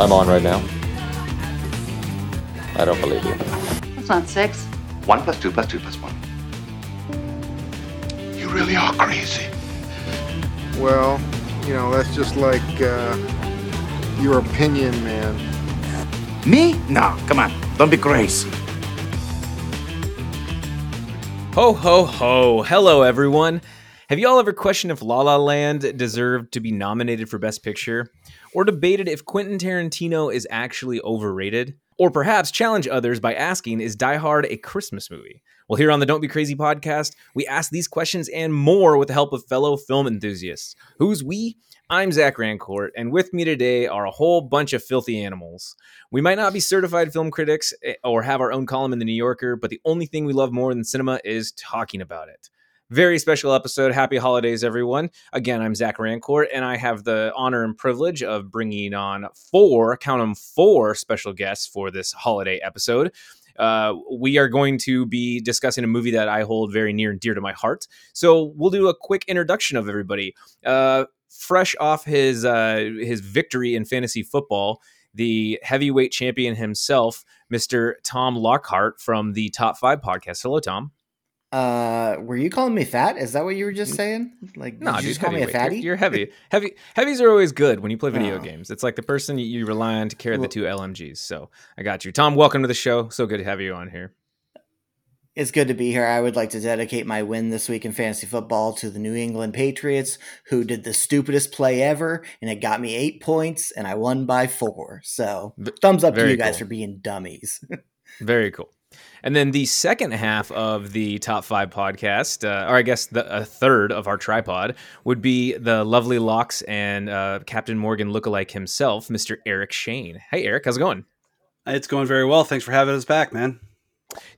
I'm on right now. I don't believe you. That's not six. One plus two plus two plus one. You really are crazy. Well, you know, that's just like uh, your opinion, man. Me? No, come on. Don't be crazy. Ho, ho, ho. Hello, everyone. Have y'all ever questioned if La La Land deserved to be nominated for Best Picture? Or debated if Quentin Tarantino is actually overrated? Or perhaps challenge others by asking, is Die Hard a Christmas movie? Well, here on the Don't Be Crazy podcast, we ask these questions and more with the help of fellow film enthusiasts. Who's we? I'm Zach Rancourt, and with me today are a whole bunch of filthy animals. We might not be certified film critics eh, or have our own column in the New Yorker, but the only thing we love more than cinema is talking about it. Very special episode. Happy holidays, everyone. Again, I'm Zach Rancourt, and I have the honor and privilege of bringing on four, count them four special guests for this holiday episode. Uh, we are going to be discussing a movie that I hold very near and dear to my heart. So we'll do a quick introduction of everybody. Uh, fresh off his uh, his victory in fantasy football, the heavyweight champion himself, Mr. Tom Lockhart from the Top Five podcast. Hello, Tom. Uh, were you calling me fat? Is that what you were just saying? Like, No, did you just call me a fatty? You're, you're heavy. Heavy heavies are always good when you play video Oh. games. It's like the person you, rely on to carry the two LMGs. So I got you, Tom. Welcome to the show. So good to have you on here. It's good to be here. I would like to dedicate my win this week in fantasy football to the New England Patriots, who did the stupidest play ever, and it got me eight points, and I won by four. So, thumbs up to you guys cool. for being dummies. Very cool. And then the second half of the top five podcast, uh, or I guess the, a third of our tripod, would be the lovely locks and uh, Captain Morgan lookalike himself, Mr. Eric Shane. Hey, Eric, how's it going? It's going very well. Thanks for having us back, man.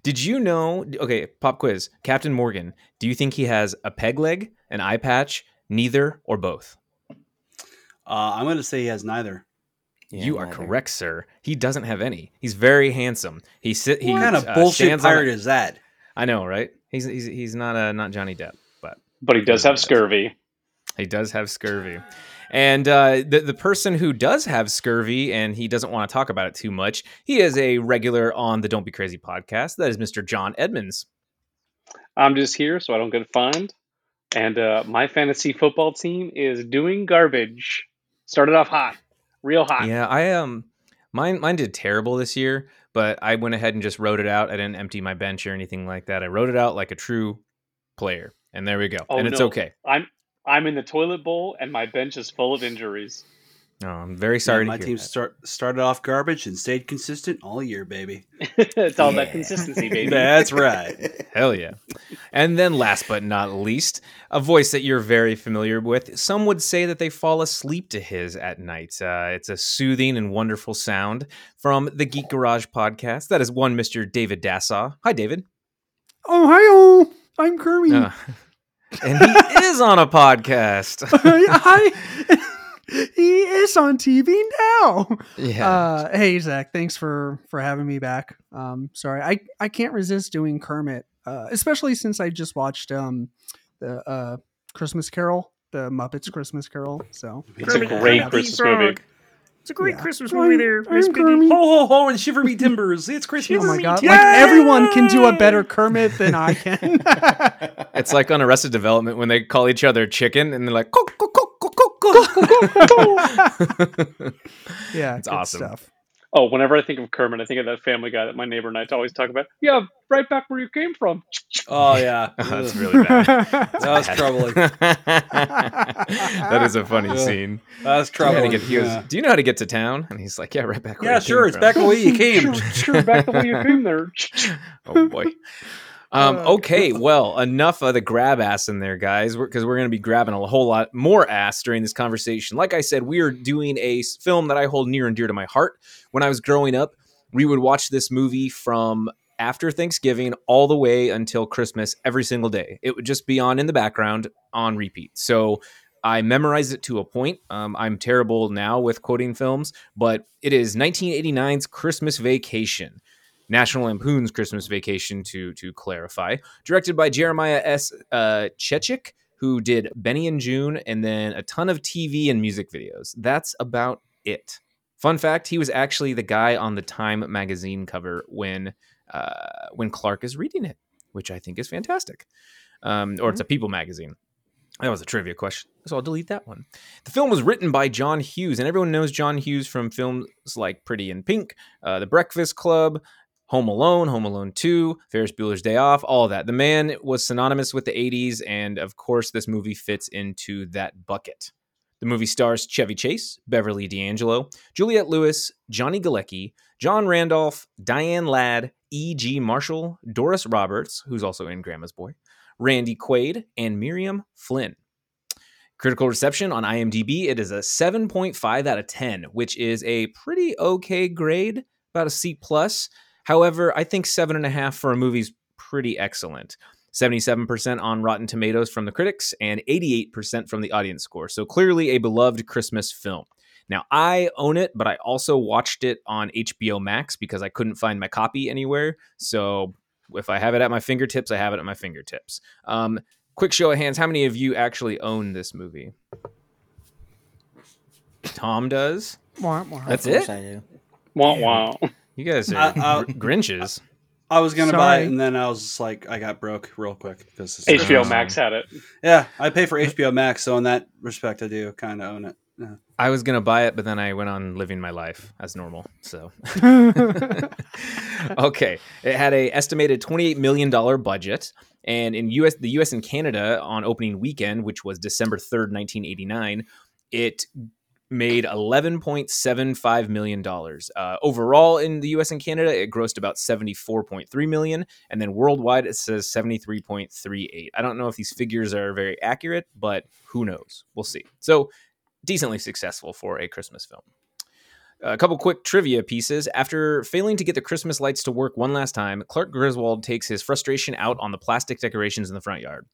Did you know? Okay, pop quiz. Captain Morgan, do you think he has a peg leg, an eye patch, neither, or both? Uh, I'm going to say he has neither. Yeah, you are neither. correct, sir. He doesn't have any. He's very handsome. He sit. He What kind of uh, bullshit pirate a- is that? I know, right? He's he's he's not uh, not Johnny Depp, but But he does have scurvy. He does have scurvy. And uh, the, the person who does have scurvy and he doesn't want to talk about it too much, he is a regular on the Don't Be Crazy podcast. That is Mr. John Edmonds. I'm just here so I don't get fined. And uh, my fantasy football team is doing garbage. Started off hot, real hot. Yeah, I um mine mine did terrible this year, but I went ahead and just wrote it out. I didn't empty my bench or anything like that. I wrote it out like a true player. And there we go. Oh, and it's no. okay. I'm I'm in the toilet bowl and my bench is full of injuries. No, I'm very sorry Yeah, my to hear team that. start, started off garbage and stayed consistent all year, baby. it's all about consistency, baby. That's right. Hell yeah. And then last but not least, a voice that you're very familiar with. Some would say that they fall asleep to his at night. Uh, it's a soothing and wonderful sound from the Geek Garage podcast. That is one Mr. David Dassaw. Hi, David. Oh, hi, I'm Kermit. Uh, and he is on a podcast. hi. He is on TV now. Yeah. Uh, hey, Zach. Thanks for for having me back. Um, sorry, I I can't resist doing Kermit, uh, especially since I just watched um the uh Christmas Carol, the Muppets Christmas Carol. So It's a great Yeah. Christmas movie. it's a great Christmas movie there, Miss Piggy. ho, ho, ho, and shiver me timbers. It's Christmas. Oh my god! Yay! Like everyone can do a better Kermit than I can. it's like on Arrested Development when they call each other chicken and they're like, "Cook, cook, cook, cook, cook, cook." yeah, It's awesome. Stuff. Oh, whenever I think of Kermit, I think of that Family Guy that my neighbor and I always talk about. Yeah, right back where you came from. Oh, yeah. That's really bad. That was troubling. that is a funny Yeah. scene. That's Do you, know how to troubling. get, he goes, yeah. Do you know how to get to town? And he's like, Yeah, right back. Where Yeah, you sure. came It's from." back the way you came. Sure, sure, back the way you came there. oh boy. Um, Oh, okay, well, enough of the grab ass in there, guys, because we're, going to be grabbing a whole lot more ass during this conversation. Like I said, we are doing a film that I hold near and dear to my heart. When I was growing up, we would watch this movie from after Thanksgiving all the way until Christmas every single day. It would just be on in the background on repeat. So I memorized it to a point. Um, I'm terrible now with quoting films, but it is 1989's Christmas Vacation. National Lampoon's Christmas Vacation, to to clarify, directed by Jeremiah S. Uh, Chechik, who did Benny and Joon, and then a ton of TV and music videos. That's about it. Fun fact: He was actually the guy on the Time magazine cover when uh, when Clark is reading it, which I think is fantastic. Um, or it's a People magazine. That was a trivia question, so I'll delete that one. The film was written by John Hughes, and everyone knows John Hughes from films like Pretty in Pink, uh, The Breakfast Club, Home Alone, Home Alone 2, Ferris Bueller's Day Off, all of that. The man was synonymous with the 80s, and of course, this movie fits into that bucket. The movie stars Chevy Chase, Beverly D'Angelo, Juliette Lewis, Johnny Galecki, John Randolph, Diane Ladd, E.G. Marshall, Doris Roberts, who's also in Grandma's Boy, Randy Quaid, and Miriam Flynn. Critical reception on IMDb, it is a 7.5 out of 10, which is a pretty okay grade, about a C plus. However, I think seven and a half for a movie's pretty excellent. 77% on Rotten Tomatoes from the critics and 88% from the audience score. So clearly a beloved Christmas film. Now, I own it, but I also watched it on HBO Max because I couldn't find my copy anywhere. So if I have it at my fingertips, I have it at my fingertips. Um, quick show of hands how many of you actually own this movie? Tom does. Wah, wah. That's it? I do. Wah wah. You guys are Uh, uh, gr- Grinches. I was gonna buy it, and then I was like, I got broke real quick because HBO Max had it. Yeah, I pay for HBO Max, so in that respect, I do kind of own it. Yeah. I was gonna buy it, but then I went on living my life as normal. So okay, it had a estimated twenty-eight million dollar budget, and in U.S. the U.S. and Canada on opening weekend, which was December third, nineteen eighty-nine, it made eleven point seven five million dollars. Uh, overall, in the U.S. and Canada, it grossed about seventy-four point three million, and then worldwide, it says seventy-three point three eight. I don't know if these figures are very accurate, but who knows? We'll see. So decently successful for a Christmas film. A couple quick trivia pieces. After failing to get the Christmas lights to work one last time, Clark Griswold takes his frustration out on the plastic decorations in the front yard.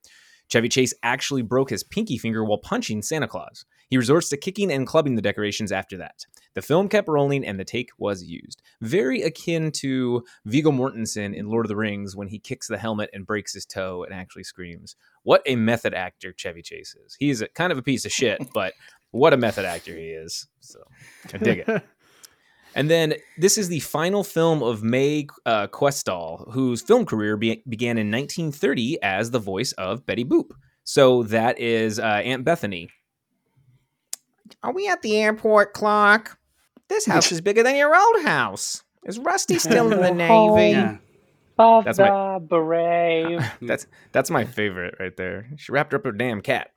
Chevy Chase actually broke his pinky finger while punching Santa Claus. He resorts to kicking and clubbing the decorations after that. The film kept rolling and the take was used. Very akin to Viggo Mortensen in Lord of the Rings when he kicks the helmet and breaks his toe and actually screams. What a method actor Chevy Chase is. He's a, kind of a piece of shit, but what a method actor he is. So I dig it. And then this is the final film of Mae uh, Questel, whose film career be- began in 1930 as the voice of Betty Boop. So that is uh, Aunt Bethany. Are we at the airport, Clark? This house is bigger than your old house. Is Rusty still in the Navy? Yeah. That's my- Brave. That's that's my favorite right there. She wrapped up her damn cat.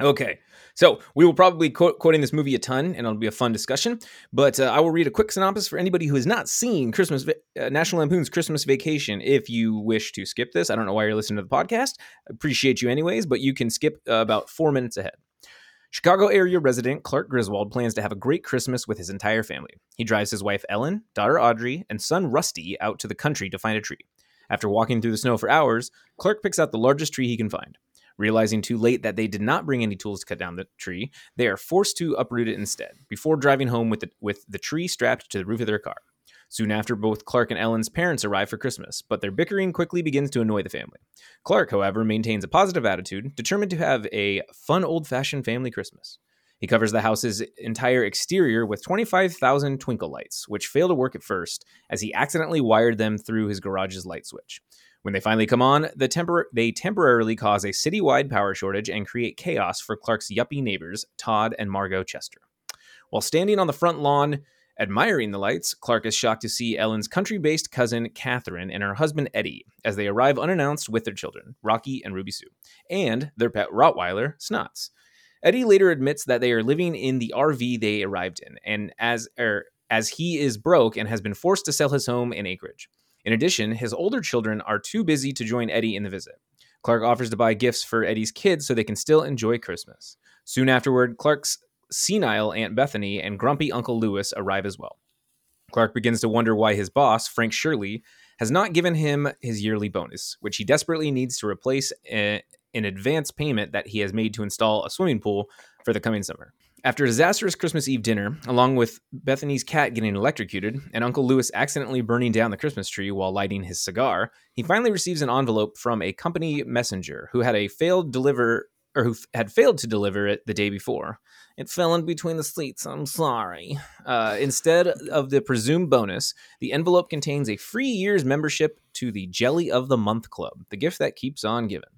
Okay, so we will probably quote quoting this movie a ton, and it'll be a fun discussion. But uh, I will read a quick synopsis for anybody who has not seen Christmas uh, National Lampoon's Christmas Vacation. If you wish to skip this, I don't know why you're listening to the podcast. Appreciate you anyways, but you can skip uh, about four minutes ahead. Chicago area resident Clark Griswold plans to have a great Christmas with his entire family. He drives his wife Ellen, daughter Audrey, and son Rusty out to the country to find a tree. After walking through the snow for hours, Clark picks out the largest tree he can find. Realizing too late that they did not bring any tools to cut down the tree, they are forced to uproot it instead, before driving home with the, with the tree strapped to the roof of their car. Soon after, both Clark and Ellen's parents arrive for Christmas, but their bickering quickly begins to annoy the family. Clark, however, maintains a positive attitude, determined to have a fun old fashioned family Christmas. He covers the house's entire exterior with 25,000 twinkle lights, which fail to work at first, as he accidentally wired them through his garage's light switch. When they finally come on, the tempor- they temporarily cause a citywide power shortage and create chaos for Clark's yuppie neighbors, Todd and Margo Chester. While standing on the front lawn, admiring the lights, Clark is shocked to see Ellen's country based cousin, Catherine, and her husband, Eddie, as they arrive unannounced with their children, Rocky and Ruby Sue, and their pet Rottweiler, Snots. Eddie later admits that they are living in the RV they arrived in, and as er, as he is broke and has been forced to sell his home and acreage. In addition, his older children are too busy to join Eddie in the visit. Clark offers to buy gifts for Eddie's kids so they can still enjoy Christmas. Soon afterward, Clark's senile Aunt Bethany and grumpy Uncle Lewis arrive as well. Clark begins to wonder why his boss, Frank Shirley, has not given him his yearly bonus, which he desperately needs to replace eh, an advance payment that he has made to install a swimming pool for the coming summer. After a disastrous Christmas Eve dinner, along with Bethany's cat getting electrocuted and Uncle Lewis accidentally burning down the Christmas tree while lighting his cigar, he finally receives an envelope from a company messenger who had a failed deliver or who f- had failed to deliver it the day before. It fell in between the sleets. I'm sorry. Uh, instead of the presumed bonus, the envelope contains a free year's membership to the Jelly of the Month Club, the gift that keeps on giving.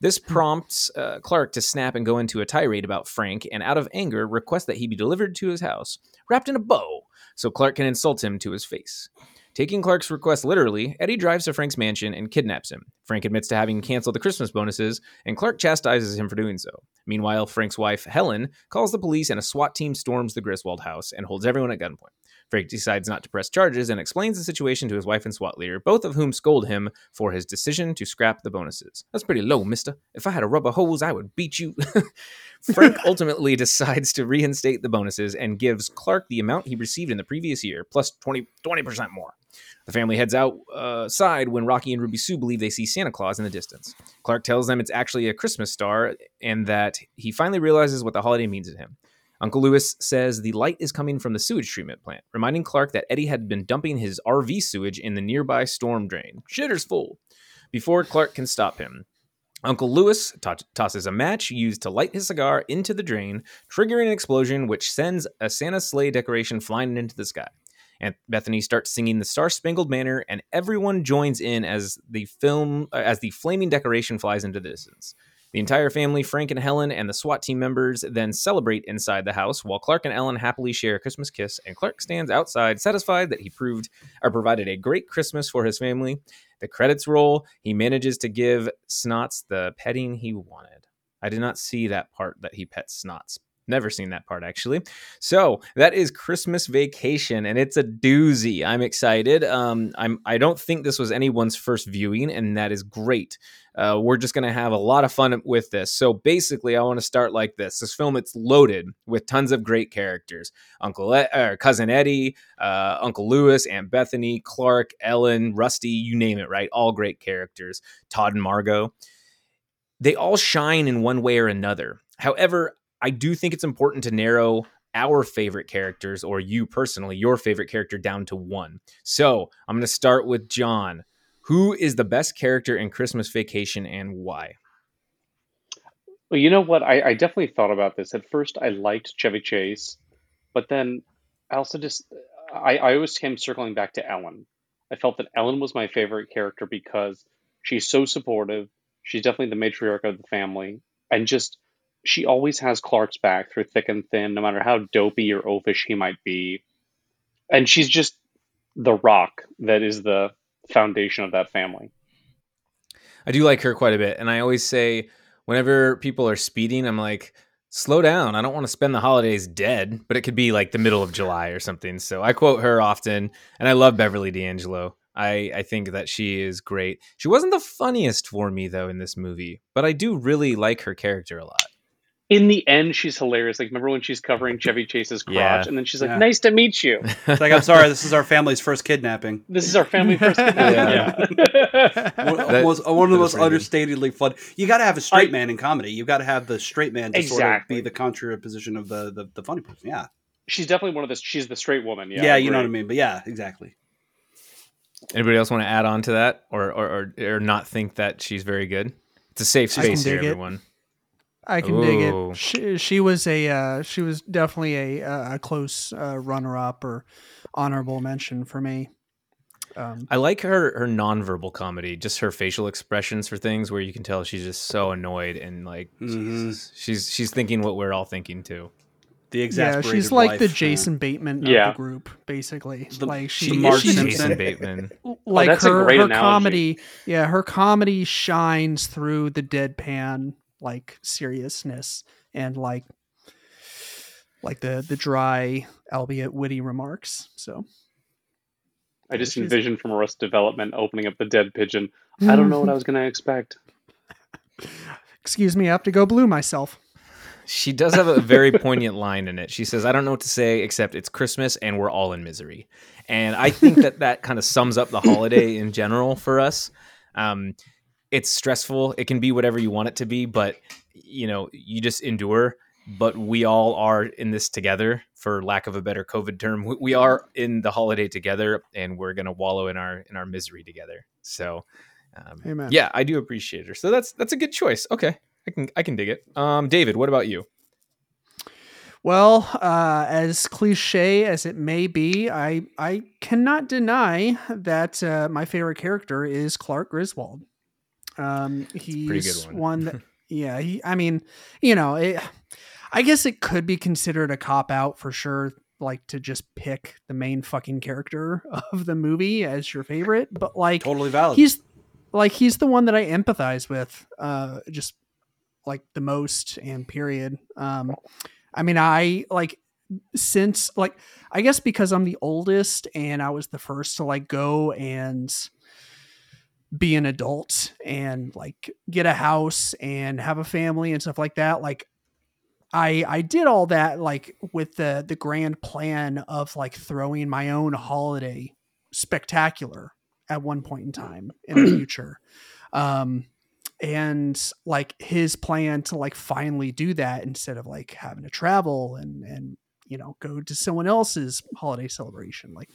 This prompts uh, Clark to snap and go into a tirade about Frank, and out of anger, request that he be delivered to his house, wrapped in a bow, so Clark can insult him to his face. Taking Clark's request literally, Eddie drives to Frank's mansion and kidnaps him. Frank admits to having canceled the Christmas bonuses, and Clark chastises him for doing so. Meanwhile, Frank's wife, Helen, calls the police and a SWAT team storms the Griswold house and holds everyone at gunpoint. Frank decides not to press charges and explains the situation to his wife and SWAT leader, both of whom scold him for his decision to scrap the bonuses. That's pretty low, mister. If I had a rubber hose, I would beat you. Frank ultimately decides to reinstate the bonuses and gives Clark the amount he received in the previous year, plus 20, 20% more. The family heads outside uh, when Rocky and Ruby Sue believe they see Santa Claus in the distance. Clark tells them it's actually a Christmas star and that he finally realizes what the holiday means to him. Uncle Lewis says the light is coming from the sewage treatment plant, reminding Clark that Eddie had been dumping his RV sewage in the nearby storm drain. Shitter's full. Before Clark can stop him, Uncle Lewis to- tosses a match used to light his cigar into the drain, triggering an explosion which sends a Santa sleigh decoration flying into the sky. And Bethany starts singing the Star Spangled Banner, and everyone joins in as the film as the flaming decoration flies into the distance. The entire family, Frank and Helen, and the SWAT team members then celebrate inside the house, while Clark and Ellen happily share a Christmas kiss. And Clark stands outside, satisfied that he proved or provided a great Christmas for his family. The credits roll. He manages to give Snots the petting he wanted. I did not see that part that he pets Snots. Never seen that part actually. So that is Christmas Vacation, and it's a doozy. I'm excited. Um, I'm. I don't think this was anyone's first viewing, and that is great. Uh, we're just gonna have a lot of fun with this. So basically, I want to start like this. This film it's loaded with tons of great characters: Uncle e- or cousin Eddie, uh, Uncle Lewis, Aunt Bethany, Clark, Ellen, Rusty, you name it. Right, all great characters. Todd and Margo. They all shine in one way or another. However, I do think it's important to narrow our favorite characters, or you personally, your favorite character, down to one. So I'm going to start with John. Who is the best character in Christmas Vacation and why? Well, you know what? I, I definitely thought about this. At first, I liked Chevy Chase, but then I also just I, I always came circling back to Ellen. I felt that Ellen was my favorite character because she's so supportive. She's definitely the matriarch of the family, and just she always has Clark's back through thick and thin, no matter how dopey or oafish he might be. And she's just the rock that is the foundation of that family. I do like her quite a bit. And I always say, whenever people are speeding, I'm like, slow down. I don't want to spend the holidays dead, but it could be like the middle of July or something. So I quote her often. And I love Beverly D'Angelo. I, I think that she is great. She wasn't the funniest for me, though, in this movie, but I do really like her character a lot. In the end, she's hilarious. Like, remember when she's covering Chevy Chase's crotch, Yeah. and then she's like, Yeah. "Nice to meet you. It's like, I'm sorry, this is our family's first kidnapping. This is our family first." Yeah. yeah. That- was- one of the most is understatedly fun. You got to have a straight I- man in comedy. You got to have the straight man to sort of Exactly. be the contraposition of the, the the funny person. Yeah, she's definitely one of the. She's the straight woman. Yeah, yeah, you know what I agree. mean. But yeah, exactly. Anybody else want to add on to that or, or, or, or not think that she's very good? It's a safe space here, dig it. Everyone. I can dig it. She, she was a uh, she was definitely a uh, a close uh, runner up or honorable mention for me. Um, I like her her nonverbal comedy, just her facial expressions for things where you can tell she's just so annoyed and like Mhm. Jesus, she's she's thinking what we're all thinking too. The yeah, she's like the wife, Jason Bateman of Yeah. the group, basically. The- like she, the Marge she- Simpson. Jason Bateman. like that's a her, great her analogy. comedy yeah her comedy shines through the deadpan like seriousness and like like the the dry albeit witty remarks so I just envisioned from Arrested Development opening up the dead pigeon. I don't know what I was going to expect. excuse me i have to go blue myself She does have a very poignant line in it. She says, "I don't know what to say except it's Christmas and we're all in misery." And I think that that kind of sums up the holiday in general for us. Um, it's stressful. It can be whatever you want it to be, but you know, you just endure. But we all are in this together, for lack of a better COVID term. We, are in the holiday together, and we're gonna wallow in our in our misery together. So, um, yeah, I do appreciate her. So that's that's a good choice. Okay, I can I can dig it. Um, David, what about you? Well, uh, as cliche as it may be, I I cannot deny that uh, my favorite character is Clark Griswold. Um, he's pretty good one. that, yeah. He, I mean, you know, it, I guess it could be considered a cop out for sure, like to just pick the main fucking character of the movie as your favorite, but like Totally valid. he's like he's the one that I empathize with, uh, just like the most and period. Um, I mean, I like since like I guess because I'm the oldest and I was the first to like go and be an adult and like get a house and have a family and stuff like that. Like I I did all that like with the the grand plan of like throwing my own holiday spectacular at one point in time in the future. Um and like his plan to like finally do that instead of like having to travel and and you know go to someone else's holiday celebration like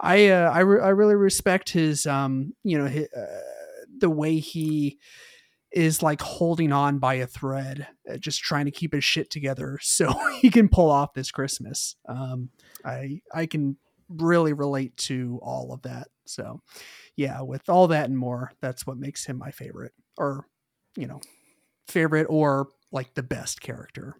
i uh, I, re- I really respect his um you know his, uh, the way he is like holding on by a thread uh, just trying to keep his shit together so he can pull off this christmas. Um i i can really relate to all of that. So yeah with all that and more that's what makes him my favorite or you know favorite or like the best character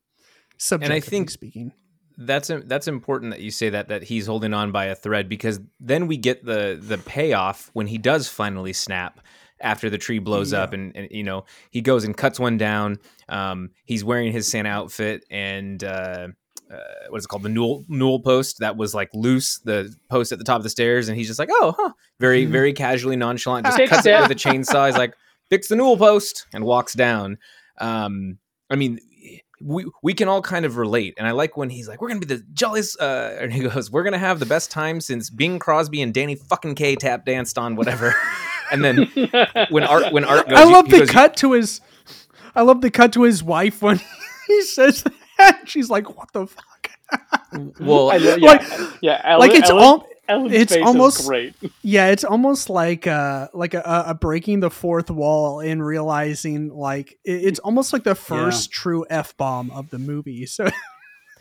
subjectively think- speaking That's that's important that you say that that he's holding on by a thread because then we get the the payoff when he does finally snap after the tree blows Yeah. up and, and you know he goes and cuts one down. Um, he's wearing his Santa outfit and uh, uh, what is it called the newel newel post that was like loose the post at the top of the stairs and he's just like oh huh very very casually nonchalant just cuts it it. with a chainsaw. He's like fix the newel post and walks down. Um, I mean, we we can all kind of relate, and I like when he's like, "We're gonna be the jolliest," uh, and he goes, "We're gonna have the best time since Bing Crosby and Danny fucking Kaye tap danced on whatever." and then when Art when Art goes, i love he the goes, cut to his i love the cut to his wife when he says that she's like what the fuck Well, I know, yeah, Like- yeah, Ellen, like it's Ellen, all Ellen's it's face almost- is great. yeah it's almost like uh like a, a breaking the fourth wall and realizing like it- it's almost like the first true f-bomb of the movie so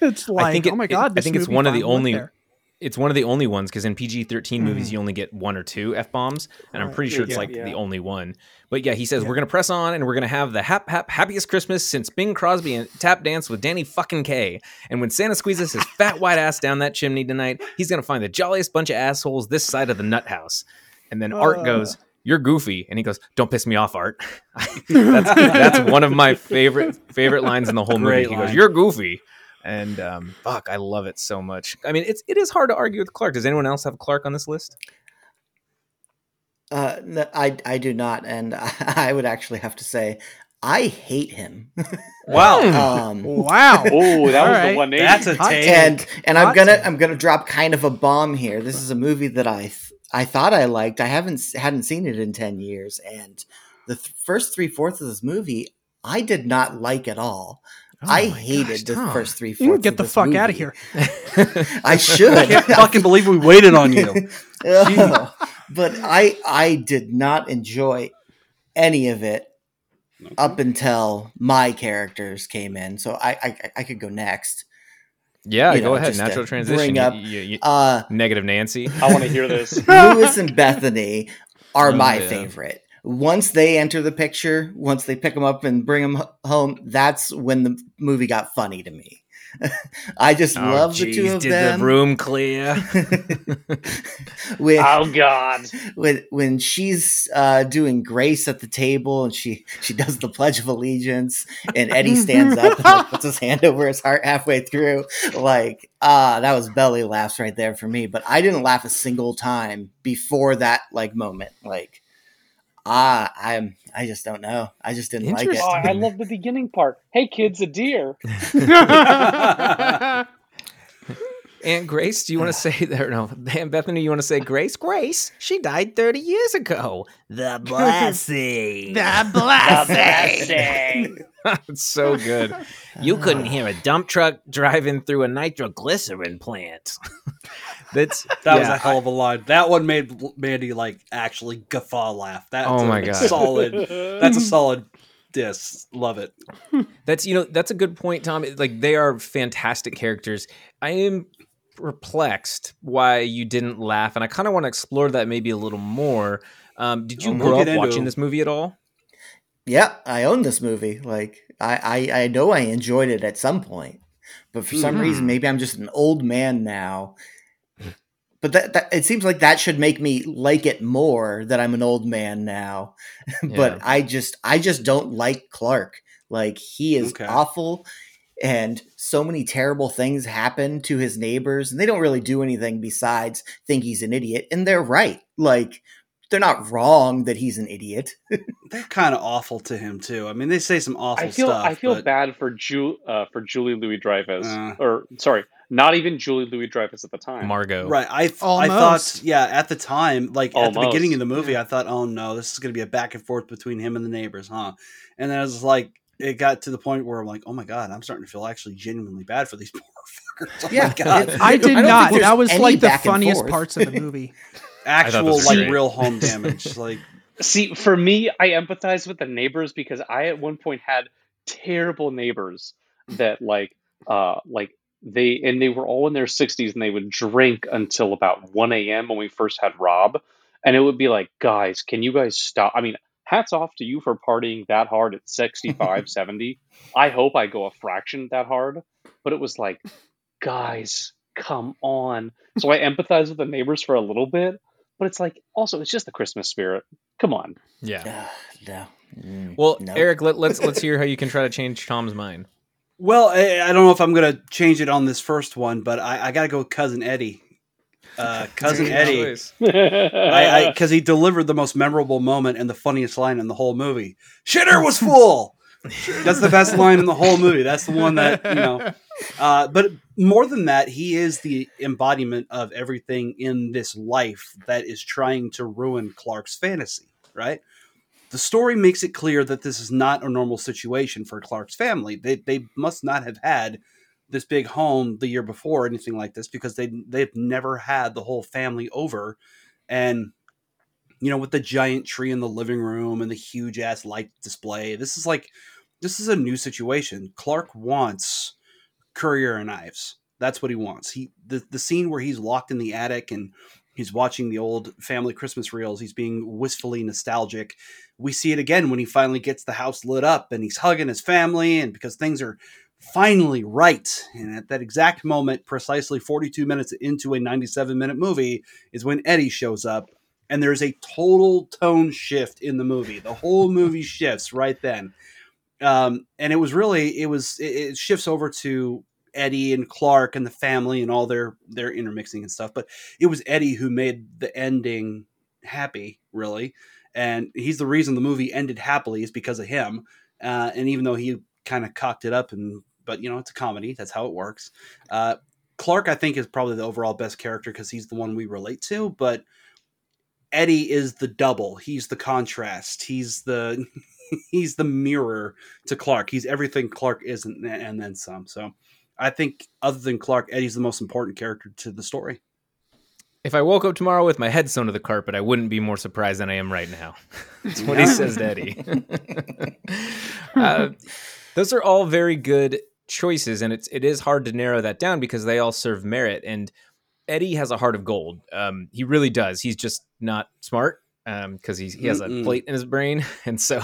it's like it- oh my it- god I this think it's one of the only- there. It's one of the only ones because in PG thirteen Mm. movies you only get one or two f bombs, and I'm pretty sure it's Yeah. like Yeah. the only one. But yeah, he says Yeah. we're gonna press on and we're gonna have the hap hap happiest Christmas since Bing Crosby and tap dance with Danny fucking Kaye. And when Santa squeezes his fat white ass down that chimney tonight, he's gonna find the jolliest bunch of assholes this side of the nut house. And then Art Uh. goes. You're goofy, and he goes, "Don't piss me off, Art." that's, that's one of my favorite favorite lines in the whole movie. Great He goes, "You're goofy," and um, fuck, I love it so much. I mean, it's it is hard to argue with Clark. Does anyone else have Clark on this list? Uh, no, I I do not, and I would actually have to say I hate him. Wow. um, wow Oh, that was right. the one. That's a Hot take. and and I'm gonna take. I'm gonna drop kind of a bomb here. This is a movie that I th- I thought I liked. I haven't hadn't seen it in ten years, and the th- first three fourths of this movie I did not like at all. I Oh my hated gosh, the Tom. first three you can get of the this fuck out of here I should. I can't fucking believe we waited on you. Ugh. but I I did not enjoy any of it up until my characters came in. So I I, I could go next. Yeah, You go know, ahead. Natural transition. bring You- up, you- you- Uh negative Nancy. I want to hear this. Lewis and Bethany are Oh, my yeah. favorite. Once they enter the picture, once they pick them up and bring them home, that's when the movie got funny to me. I just Oh, love the two of did them. the room clear? when, oh God. when when she's uh, doing grace at the table and she she does the pledge of allegiance and Eddie stands up and like, puts his hand over his heart halfway through like ah that was belly laughs right there for me but I didn't laugh a single time before that like moment like ah I'm I just don't know I just didn't like Oh, it I love the beginning part. Hey, kids, a deer. Aunt Grace, do you want to say there? No, Aunt Bethany, you want to say Grace? Grace, she died thirty years ago. The blessing. the Blessing. it's so good. You couldn't hear a dump truck driving through a nitroglycerin plant. That's That was a hell of a line. That one made Mandy like actually guffaw laugh. That Oh my a God. solid. That's a solid Yes, love it. That's you know that's a good point, Tom. Like they are fantastic characters. I am perplexed why you didn't laugh, and I kind of want to explore that maybe a little more. Um, did you Oh, grow up watching this movie at all? Yeah, I own this movie. Like I, I, I know I enjoyed it at some point, but for some Hmm. reason, maybe I'm just an old man now. But that, that it seems like that should make me like it more that I'm an old man now. but Yeah. I just I just don't like Clark. Like he is Okay. awful and so many terrible things happen to his neighbors and they don't really do anything besides think he's an idiot and they're right. Like they're not wrong that he's an idiot. They're kind of awful to him too. I mean, they say some awful I feel stuff. I feel but- bad for Ju- uh, for Julie Louis Dreyfus, Uh. or sorry, not even Julie Louis Dreyfus at the time. Margo. Right. I th- I thought Almost. yeah, at the time, like at the beginning of the movie, I thought, "Oh no, this is going to be a back and forth between him and the neighbors, huh?" And then I was like it got to the point where I'm like, "Oh my god, I'm starting to feel actually genuinely bad for these poor fuckers." Oh Yeah, my god. I I did don't think not. there's That was like the funniest parts of the movie. Actual like great. real home damage. Like See, for me, I empathize with the neighbors because I at one point had terrible neighbors that like uh like they and they were all in their 60s and they would drink until about 1 a.m. when we first had Rob and it would be like guys can you guys stop I mean hats off to you for partying that hard at 65 70 I hope I go a fraction that hard but it was like guys come on so I empathize with the neighbors for a little bit but it's like also it's just the Christmas spirit come on Yeah. Uh, no. Mm, Well, no. Eric, let, let's let's hear how you can try to change Tom's mind. Well, I, I don't know if I'm gonna change it on this first one, but I, I gotta go with cousin Eddie. Uh, cousin Eddie, choice. I because he delivered the most memorable moment and the funniest line in the whole movie. Shitter was full. That's the best line in the whole movie. That's the one that you know. Uh, but more than that, he is the embodiment of everything in this life that is trying to ruin Clark's fantasy. Right. The story makes it clear that this is not a normal situation for Clark's family. They they must not have had this big home the year before or anything like this because they they've never had the whole family over. And you know with the giant tree in the living room and the huge ass light display this is like this is a new situation. Clark wants Currier and Ives. That's what he wants. He the, the scene where he's locked in the attic and he's watching the old family christmas reels he's being wistfully nostalgic. We see it again when he finally gets the house lit up and he's hugging his family and because things are finally right. And at that exact moment, precisely 42 minutes into a 97 minute movie, is when Eddie shows up. And there's a total tone shift in the movie. The whole movie shifts right then. Um, and it was really, it was, it, it shifts over to Eddie and Clark and the family and all their, their intermixing and stuff. But it was Eddie who made the ending happy, really. And he's the reason the movie ended happily is because of him. Uh, and even though he kind of cocked it up and but you know it's a comedy. That's how it works. Uh, clark i think is probably the overall best character because he's the one we relate to but eddie is the double. He's the contrast. He's the he's the mirror to clark. He's everything clark isn't and then some. So i think other than clark eddie's the most important character to the story. If I woke up tomorrow with my head sewn to the carpet, I wouldn't be more surprised than I am right now. That's what he says to Eddie. uh, those are all very good choices, and it's it is hard to narrow that down because they all serve merit. And Eddie has a heart of gold. Um, he really does. He's just not smart um, because he's he has a Mm-mm. plate in his brain, and so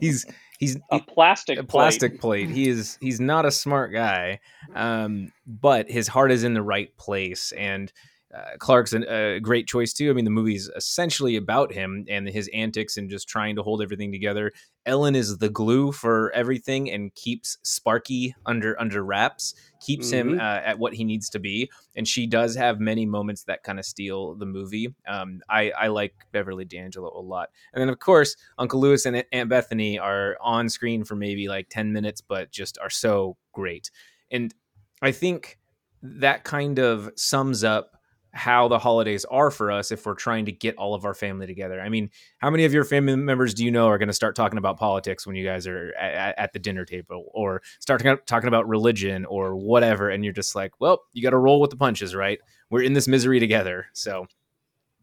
he's he's a plastic a plate. plastic plate. He is he's not a smart guy, um, but his heart is in the right place. And uh, Clark's a great choice too. I mean, the movie's essentially about him and his antics and just trying to hold everything together. Ellen is the glue for everything and keeps Sparky under under wraps, keeps him Mhm. uh, at what he needs to be. And she does have many moments that kind of steal the movie. Um, I, I like Beverly D'Angelo a lot. And then, of course, Uncle Lewis and Aunt Bethany are on screen for maybe like 10 minutes, but just are so great. And I think that kind of sums up how the holidays are for us if we're trying to get all of our family together. I mean, how many of your family members do you know are going to start talking about politics when you guys are at, at the dinner table or start talking- about religion or whatever? And you're just like, well, you got to roll with the punches, right? We're in this misery together. So,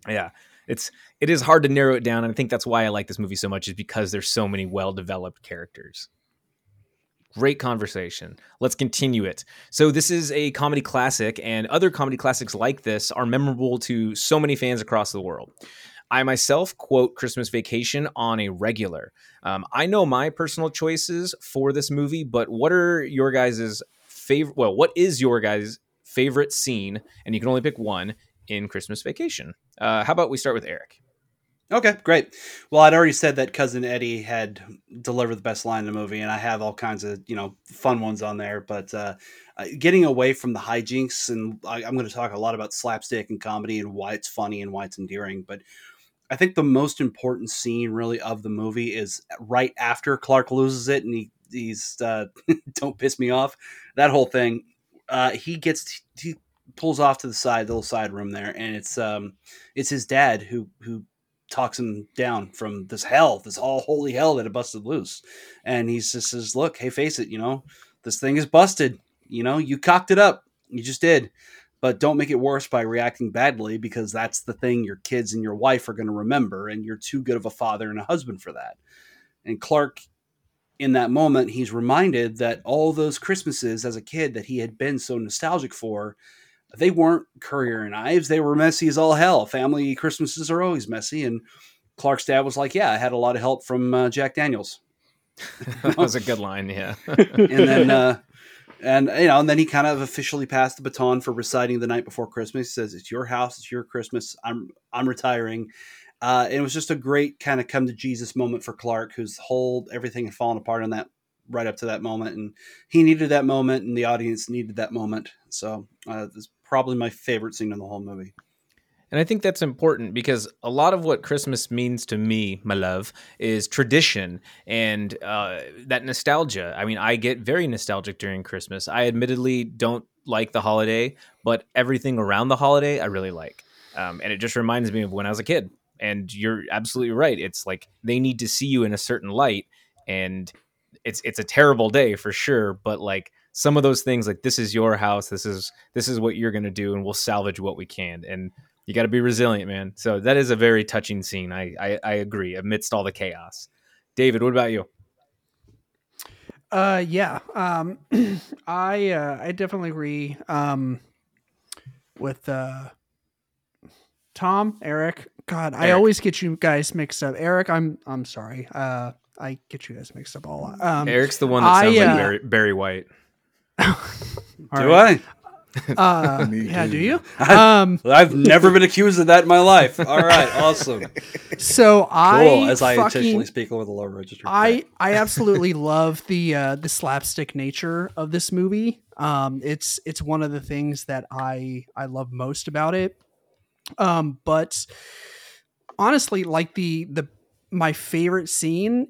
yeah. it's it is hard to narrow it down and i think that's why i like this movie so much is because there's so many well developed characters great conversation let's continue it so this is a comedy classic and other comedy classics like this are memorable to so many fans across the world I myself quote Christmas Vacation on a regular. Um, I know my personal choices for this movie, but what are your guys' favorite? Well, what is your guys' favorite scene? And you can only pick one in Christmas Vacation. Uh, how about we start with Eric? Okay, great. Well, I'd already said that cousin Eddie had delivered the best line in the movie, and I have all kinds of you know fun ones on there. But uh, getting away from the hijinks, and I, I'm going to talk a lot about slapstick and comedy and why it's funny and why it's endearing. But I think the most important scene really of the movie is right after Clark loses it and he he's uh, don't piss me off that whole thing. Uh, he gets he pulls off to the side, the little side room there, and it's um it's his dad who who talks him down from this hell, this all holy hell that had busted loose, and he just says, "Look, hey, face it, you know this thing is busted. You know you cocked it up, you just did." but don't make it worse by reacting badly because that's the thing your kids and your wife are going to remember and you're too good of a father and a husband for that and clark in that moment he's reminded that all those christmases as a kid that he had been so nostalgic for they weren't Currier and Ives they were messy as all hell family christmases are always messy and clark's dad was like yeah i had a lot of help from uh, jack daniels that was a good line yeah and then uh, and you know, and then he kind of officially passed the baton for reciting the night before Christmas. He says, "It's your house, it's your Christmas. I'm I'm retiring." Uh, and it was just a great kind of come to Jesus moment for Clark, whose whole everything had fallen apart on that right up to that moment, and he needed that moment, and the audience needed that moment. So uh, probably my favorite scene in the whole movie. And I think that's important because a lot of what Christmas means to me, my love, is tradition and uh, that nostalgia. I mean, I get very nostalgic during Christmas. I admittedly don't like the holiday, but everything around the holiday I really like. Um, and it just reminds me of when I was a kid. And you're absolutely right. It's like they need to see you in a certain light. And it's it's a terrible day for sure, but like some of those things like this is your house, this is this is what you're gonna do, and we'll salvage what we can. And you got to be resilient, man. So that is a very touching scene. I, I, I agree. Amidst all the chaos, David, what about you? Uh, yeah. Um, I uh, I definitely agree. Um, with uh, Tom, Eric. God, Eric. I always get you guys mixed up. Eric, I'm I'm sorry. Uh, I get you guys mixed up a lot. Um, Eric's the one that sounds I, uh, like Barry, Barry White. Do right. I? Uh, yeah, do you? Um, I've never been accused of that in my life. All right, awesome. So I cool, as I fucking, intentionally speak over the low register. I I absolutely love the uh, the slapstick nature of this movie. Um, it's it's one of the things that I I love most about it. Um, but honestly, like the the my favorite scene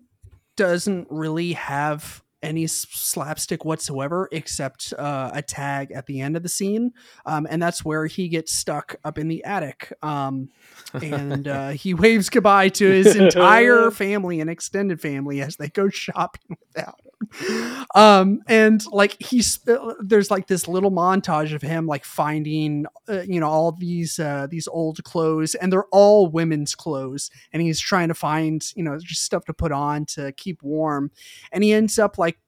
doesn't really have any slapstick whatsoever except uh, a tag at the end of the scene um, and that's where he gets stuck up in the attic um, and uh, he waves goodbye to his entire family and extended family as they go shopping without him um, and like he's there's like this little montage of him like finding uh, you know all these uh, these old clothes and they're all women's clothes and he's trying to find you know just stuff to put on to keep warm and he ends up like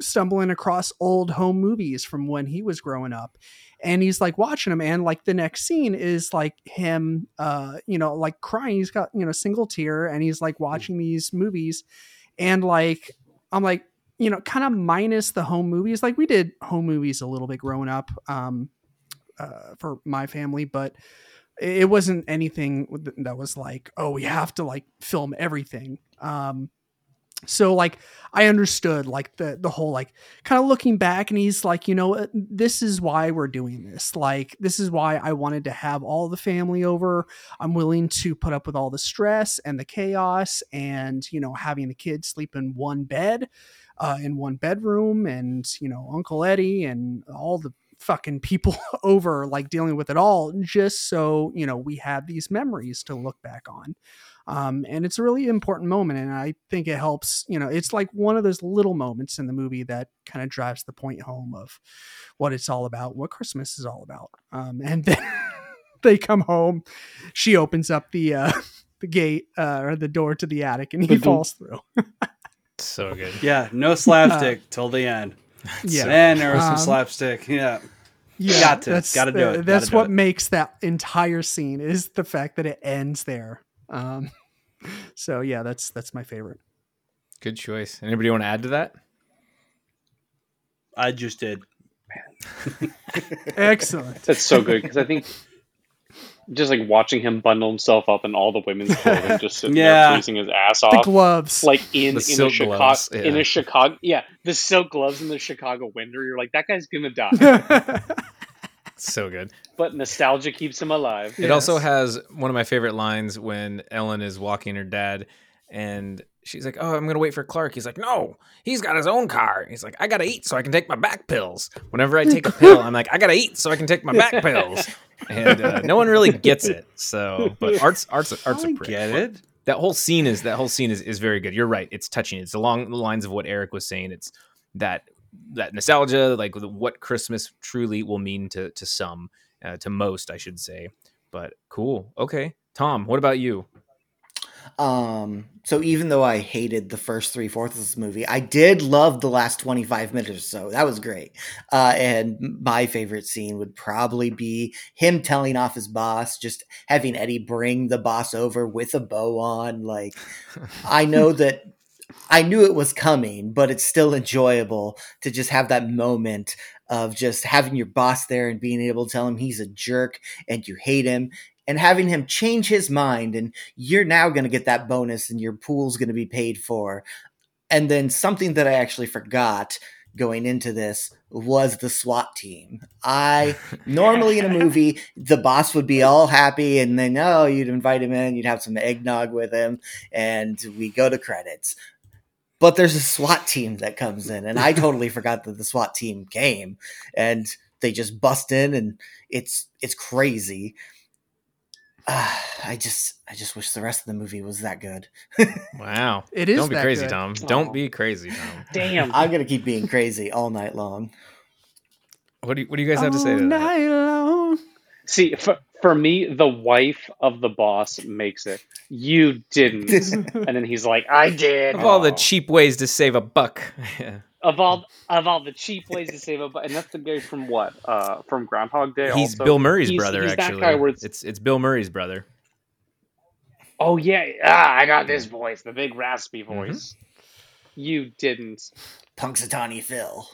stumbling across old home movies from when he was growing up and he's like watching them and like the next scene is like him uh you know like crying he's got you know single tear and he's like watching these movies and like i'm like you know kind of minus the home movies. Like we did home movies a little bit growing up um uh, for my family but it wasn't anything that was like oh we have to like film everything. Um so like i understood like the the whole like kind of looking back and he's like you know uh, this is why we're doing this. Like this is why i wanted to have all the family over. I'm willing to put up with all the stress and the chaos and you know having the kids sleep in one bed uh, in one bedroom and you know uncle eddie and all the fucking people over like dealing with it all just so you know we have these memories to look back on um, and it's a really important moment. And I think it helps, you know, it's like one of those little moments in the movie that kind of drives the point home of what it's all about, what Christmas is all about. Um, and then they come home. She opens up the uh, the gate uh, or the door to the attic, and he falls through. So good. Yeah, no slapstick till the end. Yeah, Then there was some Um, slapstick. Yeah. yeah, got to. That's, Gotta do uh, it. That's Gotta do what it. makes that entire scene is the fact that it ends there. Um, so yeah, that's that's my favorite. Good choice. Anybody want to add to that? I just did. Excellent. That's so good because I think just like watching him bundle himself up in all the women's clothing, just sitting Yeah. there freezing his ass off. The gloves. like in The in a Chicago gloves, in yeah. a Chicago yeah the silk gloves in the Chicago winter. You're like that guy's gonna die, So good. but nostalgia keeps him alive. It also has one of my favorite lines when Ellen is walking her dad and she's like, Oh, I'm going to wait for Clark. He's like, No, he's got his own car. He's like, I got to eat so I can take my back pills. Whenever I take a pill, I'm like, I got to eat so I can take my back pills. And uh, no one really gets it. So, but art's art's art's a I get it. That whole scene is that whole scene is, is very good. You're right. It's touching. It's along the lines of what Eric was saying. It's that that nostalgia, like what Christmas truly will mean to to some, uh, to most, I should say. But cool. Okay, Tom, what about you? Um, so even though I hated the first three fourths of this movie, I did love the last 25 minutes or so. That was great. Uh, and my favorite scene would probably be him telling off his boss, just having Eddie bring the boss over with a bow on. Like, I know that I knew it was coming, but it's still enjoyable to just have that moment of just having your boss there and being able to tell him he's a jerk and you hate him and having him change his mind and you're now going to get that bonus and your pool's going to be paid for. And then something that I actually forgot going into this was the SWAT team. I normally in a movie, the boss would be all happy and then, oh, you'd invite him in, you'd have some eggnog with him, and we go to credits. But there's a SWAT team that comes in, and I totally forgot that the SWAT team came, and they just bust in, and it's it's crazy. Ah, I just I just wish the rest of the movie was that good. Wow, It is Don't be crazy, good. Tom. Don't be crazy, Tom. Damn. I'm gonna keep being crazy all night long. What do you, what do you guys have to say All to that? long. See, for, for me, the wife of the boss makes it. You didn't. and then he's like, I did. Of all the Oh. cheap ways to save a buck. Of all of all the cheap ways to save a butt, and that's the guy from what? Uh, from Groundhog Day. he's also? Bill Murray's He's- brother, he's that actually. guy where it's- it's it's Bill Murray's brother. Oh yeah, ah, I got this voice, the big raspy Mm-hmm. voice. You didn't. Punxsutawney Phil.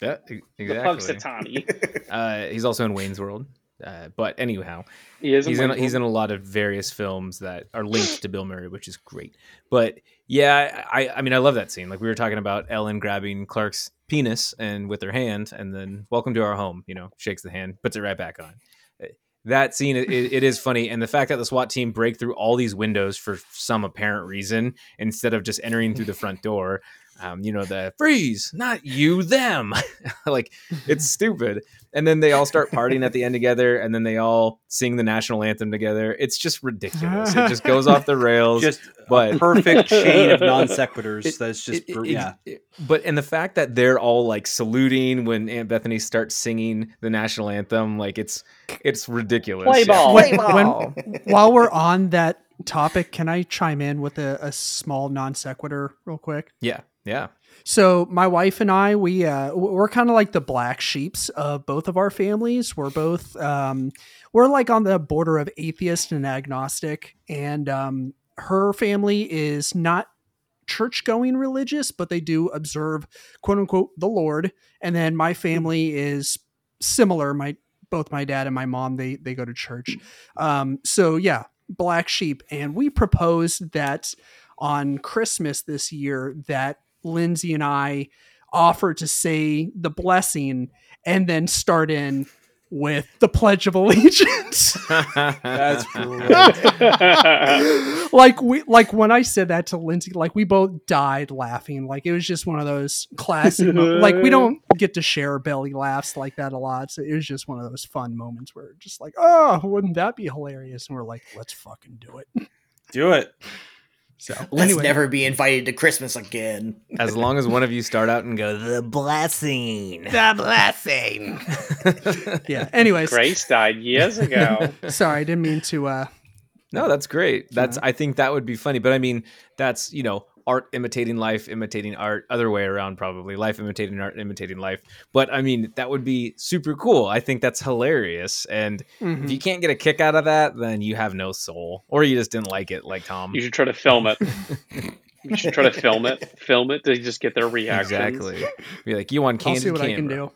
Yeah, The exactly. Punxsutawney. Uh, he's also in Wayne's World. Uh, but anyhow, He is. he's in he's in a lot of various films that are linked to Bill Murray, which is great. But yeah, I I mean I love that scene. Like we were talking about Ellen grabbing Clark's penis and with her hand, and then welcome to our home. You know, shakes the hand, puts it right back on. Uh, That scene it, it is funny, and the fact that the SWAT team break through all these windows for some apparent reason instead of just entering through the front door. Um, you know the freeze, not you, them. like it's stupid and then they all start partying at the end together and then they all sing the national anthem together it's just ridiculous it just goes off the rails Just but a perfect chain of non sequiturs. That's just it- br- it- yeah. it- but and the fact that they're all like saluting when aunt bethany starts singing the national anthem like it's it's ridiculous Play Yeah. ball. When- when- while we're on that topic, can I chime in with a, a small non sequitur real quick? yeah yeah So my wife and I, we uh, we're kind of like the black sheeps of both of our families. We're both um, we're like on the border of atheist and agnostic, and um, her family is not church going religious, but they do observe quote unquote the Lord. And then my family is similar. My both my dad and my mom they they go to church. Um, so yeah, black sheep, and we proposed that on Christmas this year that Lindsay and I offered to say the blessing and then start in with the Pledge of Allegiance. That's like we like when I said that to Lindsay, like we both died laughing. Like it was just one of those classic like we don't get to share belly laughs like that a lot. So it was just one of those fun moments where just like, oh, wouldn't that be hilarious? And we're like, let's fucking do it. Do it. So Let's anyway, never be invited to Christmas again. As long as one of you start out and go the blessing. The blessing. yeah. Anyways, Grace died years ago. sorry, I didn't mean to. uh No, that's great. That's I think that would be funny. But I mean, that's you know, art imitating life, imitating art, other way around probably. Life imitating art, imitating life. But I mean, that would be super cool. I think that's hilarious. And mhm. if you can't get a kick out of that, then you have no soul. Or you just didn't like it like Tom. You should try to film it. You should try to film it. Film it to just get their reaction. Exactly. Be like, you want I'll candid see what I can do.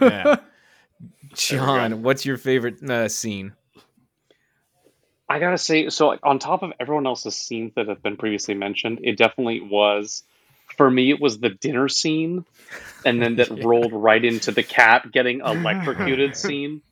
Yeah. John, what's your favorite uh, scene? I gotta say, so like, on top of everyone else's scenes that have been previously mentioned, it definitely was. For me, it was the dinner scene, and then that Yeah. rolled right into the cat getting electrocuted scene.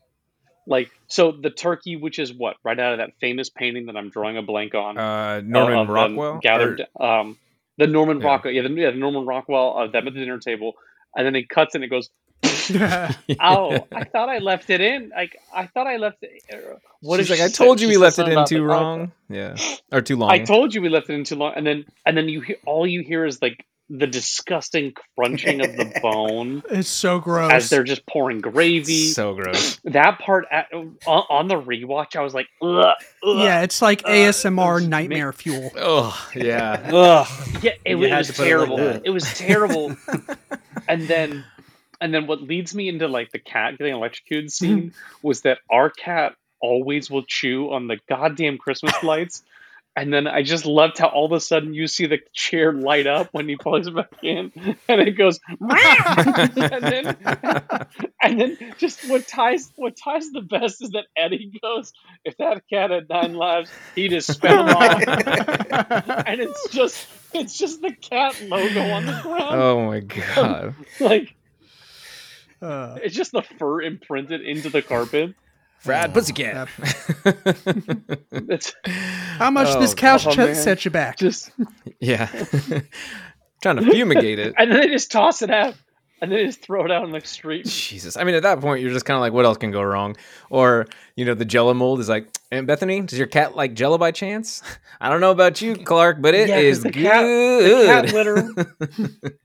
Like, so the turkey, which is what right out of that famous painting that I'm drawing a blank on, Uh, Norman of them Rockwell? gathered um, the Norman Yeah. Rockwell, yeah, the, yeah, the Norman Rockwell of them at the dinner table, and then it cuts and it goes, Or- "Oh, I thought I left it in. Like, I thought I left it." uh, What She's did like, she I say? told you we left it in too the- wrong. Yeah. Or too long. I told you we left it in too long, and then and then you hear all you hear is like the disgusting crunching of the bone It's so gross. as they're just pouring gravy. so gross. that part at, on, on the rewatch, I was like, ugh, ugh. yeah, it's like Uh, ASMR it's ma- nightmare fuel. Oh, yeah. Ugh. yeah, it, was- it was to put it like terrible. It was terrible. and then, and then what leads me into like the cat getting electrocuted mhm. scene was that our cat always will chew on the goddamn Christmas lights. And then I just loved how all of a sudden you see the chair light up when he plugs it back in, and it goes, and then, and then just what ties what ties the best is that Eddie goes, if that cat had nine lives, he'd have spent them all, and it's just it's just the cat logo on the ground, Oh my god. like Uh, it's just the fur imprinted into the carpet. Brad Pussycat. It's how much Oh, this couch oh, ch- set you back? just yeah. Trying to fumigate it. and then they just toss it out, and then they just throw it out on the street. Jesus. I mean, at that point, you're just kind of like, what else can go wrong? Or, you know, the jello mold is like, Aunt Bethany, does your cat like jello by chance? I don't know about you, Clark, but it Yeah, 'cause is the good. cat- the cat litter.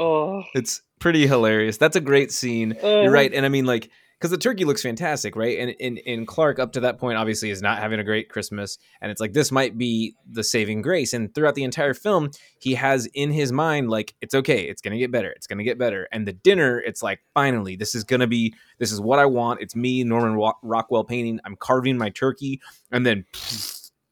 Oh, it's pretty hilarious. That's a great scene. Uh, You're right. And I mean, like, because the turkey looks fantastic, right? And in in Clark, up to that point, obviously, is not having a great Christmas, and it's like this might be the saving grace. And throughout the entire film, he has in his mind like it's okay, it's gonna get better, it's gonna get better. And the dinner, it's like finally, this is gonna be, this is what I want. It's me, Norman Rockwell painting. I'm carving my turkey, and then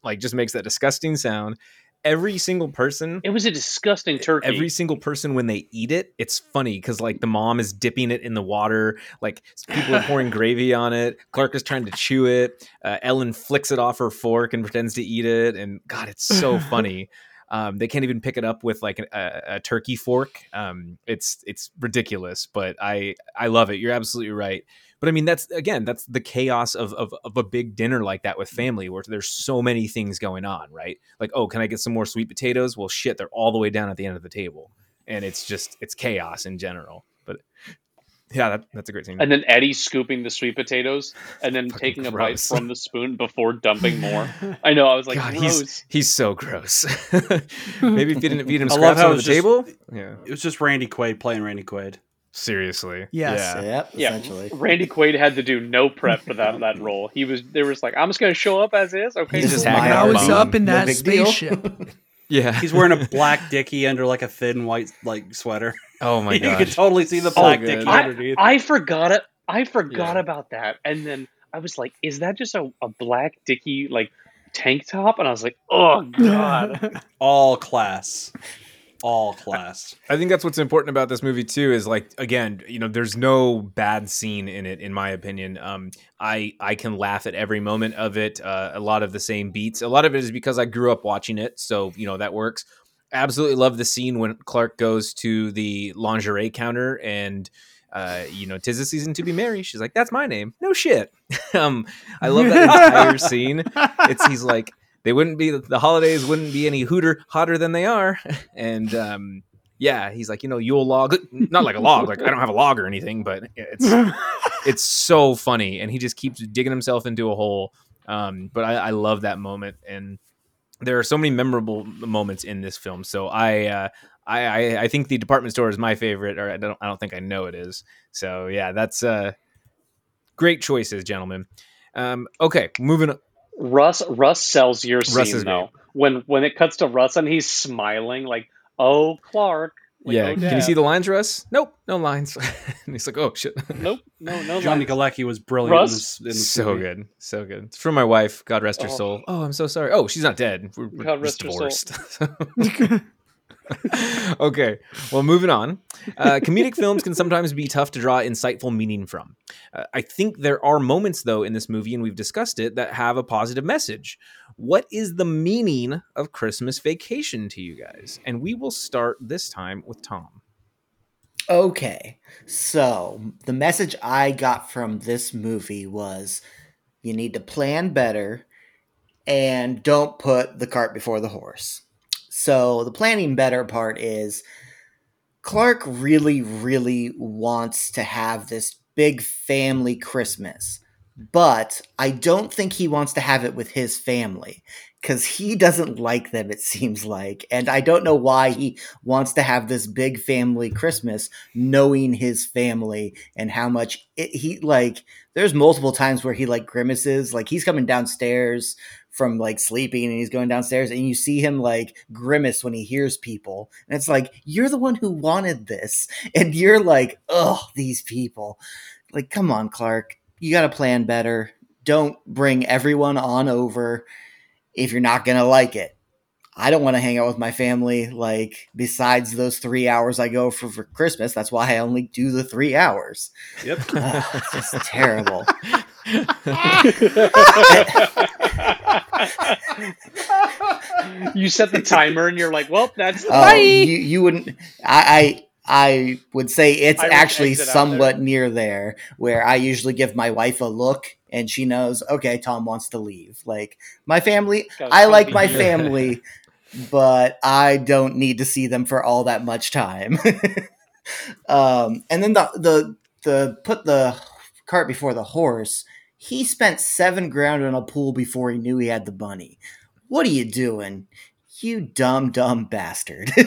like just makes that disgusting sound. Every single person it was a disgusting turkey. every single person when they eat it it's funny because like the mom is dipping it in the water like people are pouring gravy on it clark is trying to chew it uh, ellen flicks it off her fork and pretends to eat it and god it's so funny. Um, they can't even pick it up with like a, a turkey fork. Um, it's it's ridiculous but i i love it. You're absolutely right but i mean that's again that's the chaos of, of of a big dinner like that with family where there's so many things going on right like oh can i get some more sweet potatoes well shit they're all the way down at the end of the table and it's just it's chaos in general but yeah that, that's a great scene and then Eddie scooping the sweet potatoes and then Fucking taking a bite from the spoon before dumping more. I know. I was like, God, gross. he's he's so gross. Maybe if you didn't feed him I love scraps how on the just- table. Yeah, It was just Randy Quaid playing Randy Quaid. Seriously. Yes. Yeah. Yep, Yeah. Randy Quaid had to do no prep for that that role. He was they were just like, I'm just gonna show up as is. Okay, He's just cool." hanging I out was up in that big deal. spaceship. Yeah. He's wearing a black dicky under like a thin white like sweater. oh my god. you could totally see the So black good. dicky I, underneath. I forgot it. I forgot Yeah. about that, and then I was like, is that just a, a black dicky like tank top? And I was like, oh god. All class. All class. I think that's what's important about this movie too. Is like again, you know, there's no bad scene in it, in my opinion. Um, I I can laugh at every moment of it. Uh, a lot of the same beats. A lot of it is because I grew up watching it, so you know that works. Absolutely love the scene when Clark goes to the lingerie counter and. Uh, you know, tis the season to be merry. She's like, "That's my name." No shit. um, I love that entire scene. It's he's like, they wouldn't be the holidays wouldn't be any hooter hotter than they are, and um, yeah, he's like, you know, Yule log, not like a log, like I don't have a log or anything, but it's it's so funny, and he just keeps digging himself into a hole. Um, but I, I love that moment, and there are so many memorable moments in this film. So I, uh, I, I, I think the department store is my favorite, or I don't, I don't think I know it is. So yeah, that's uh, great choices, gentlemen. Um, okay, moving. On. Russ Russ sells your Russ scene is though. When when it cuts to Russ and he's smiling like, "Oh, Clark." Like, yeah, oh, can you see the lines, Russ? Nope, no lines. and he's like, oh shit. Nope, no, no. Johnny line. Galecki was brilliant. Russ? in this, in this so movie. good, so good. It's from my wife. God rest her Oh. soul. Oh, I'm so sorry. Oh, she's not dead. We're, we're God just rest her soul. okay, well, moving on. Uh, comedic films can sometimes be tough to draw insightful meaning from. Uh, I think there are moments, though, in this movie, and we've discussed it, that have a positive message. What is the meaning of Christmas Vacation to you guys? And we will start this time with Tom. Okay, so the message I got from this movie was you need to plan better and don't put the cart before the horse. So the planning better part is Clark really, really wants to have this big family Christmas, but I don't think he wants to have it with his family because he doesn't like them, it seems like. And I don't know why he wants to have this big family Christmas knowing his family and how much it, he like. There's multiple times where he like grimaces, like he's coming downstairs from like sleeping and he's going downstairs and you see him like grimace when he hears people. And it's like you're the one who wanted this. And you're like oh these people. Like come on clark. You got to plan better. Don't bring everyone on over if you're not gonna like it. I don't want to hang out with my family like besides those three hours i go for for christmas. That's why i only do the three hours. Yep. Ugh, it's just terrible you set the timer and you're like, well, that's the Oh, you, you wouldn't. I, I I would say it's would actually somewhat near there, where I usually give my wife a look and she knows. Okay, Tom wants to leave. Like my family, I like my family, but I don't need to see them for all that much time. um, and then the the the put the cart before the horse. He spent seven grand on a pool before he knew he had the bunny. What are you doing? You dumb, dumb bastard.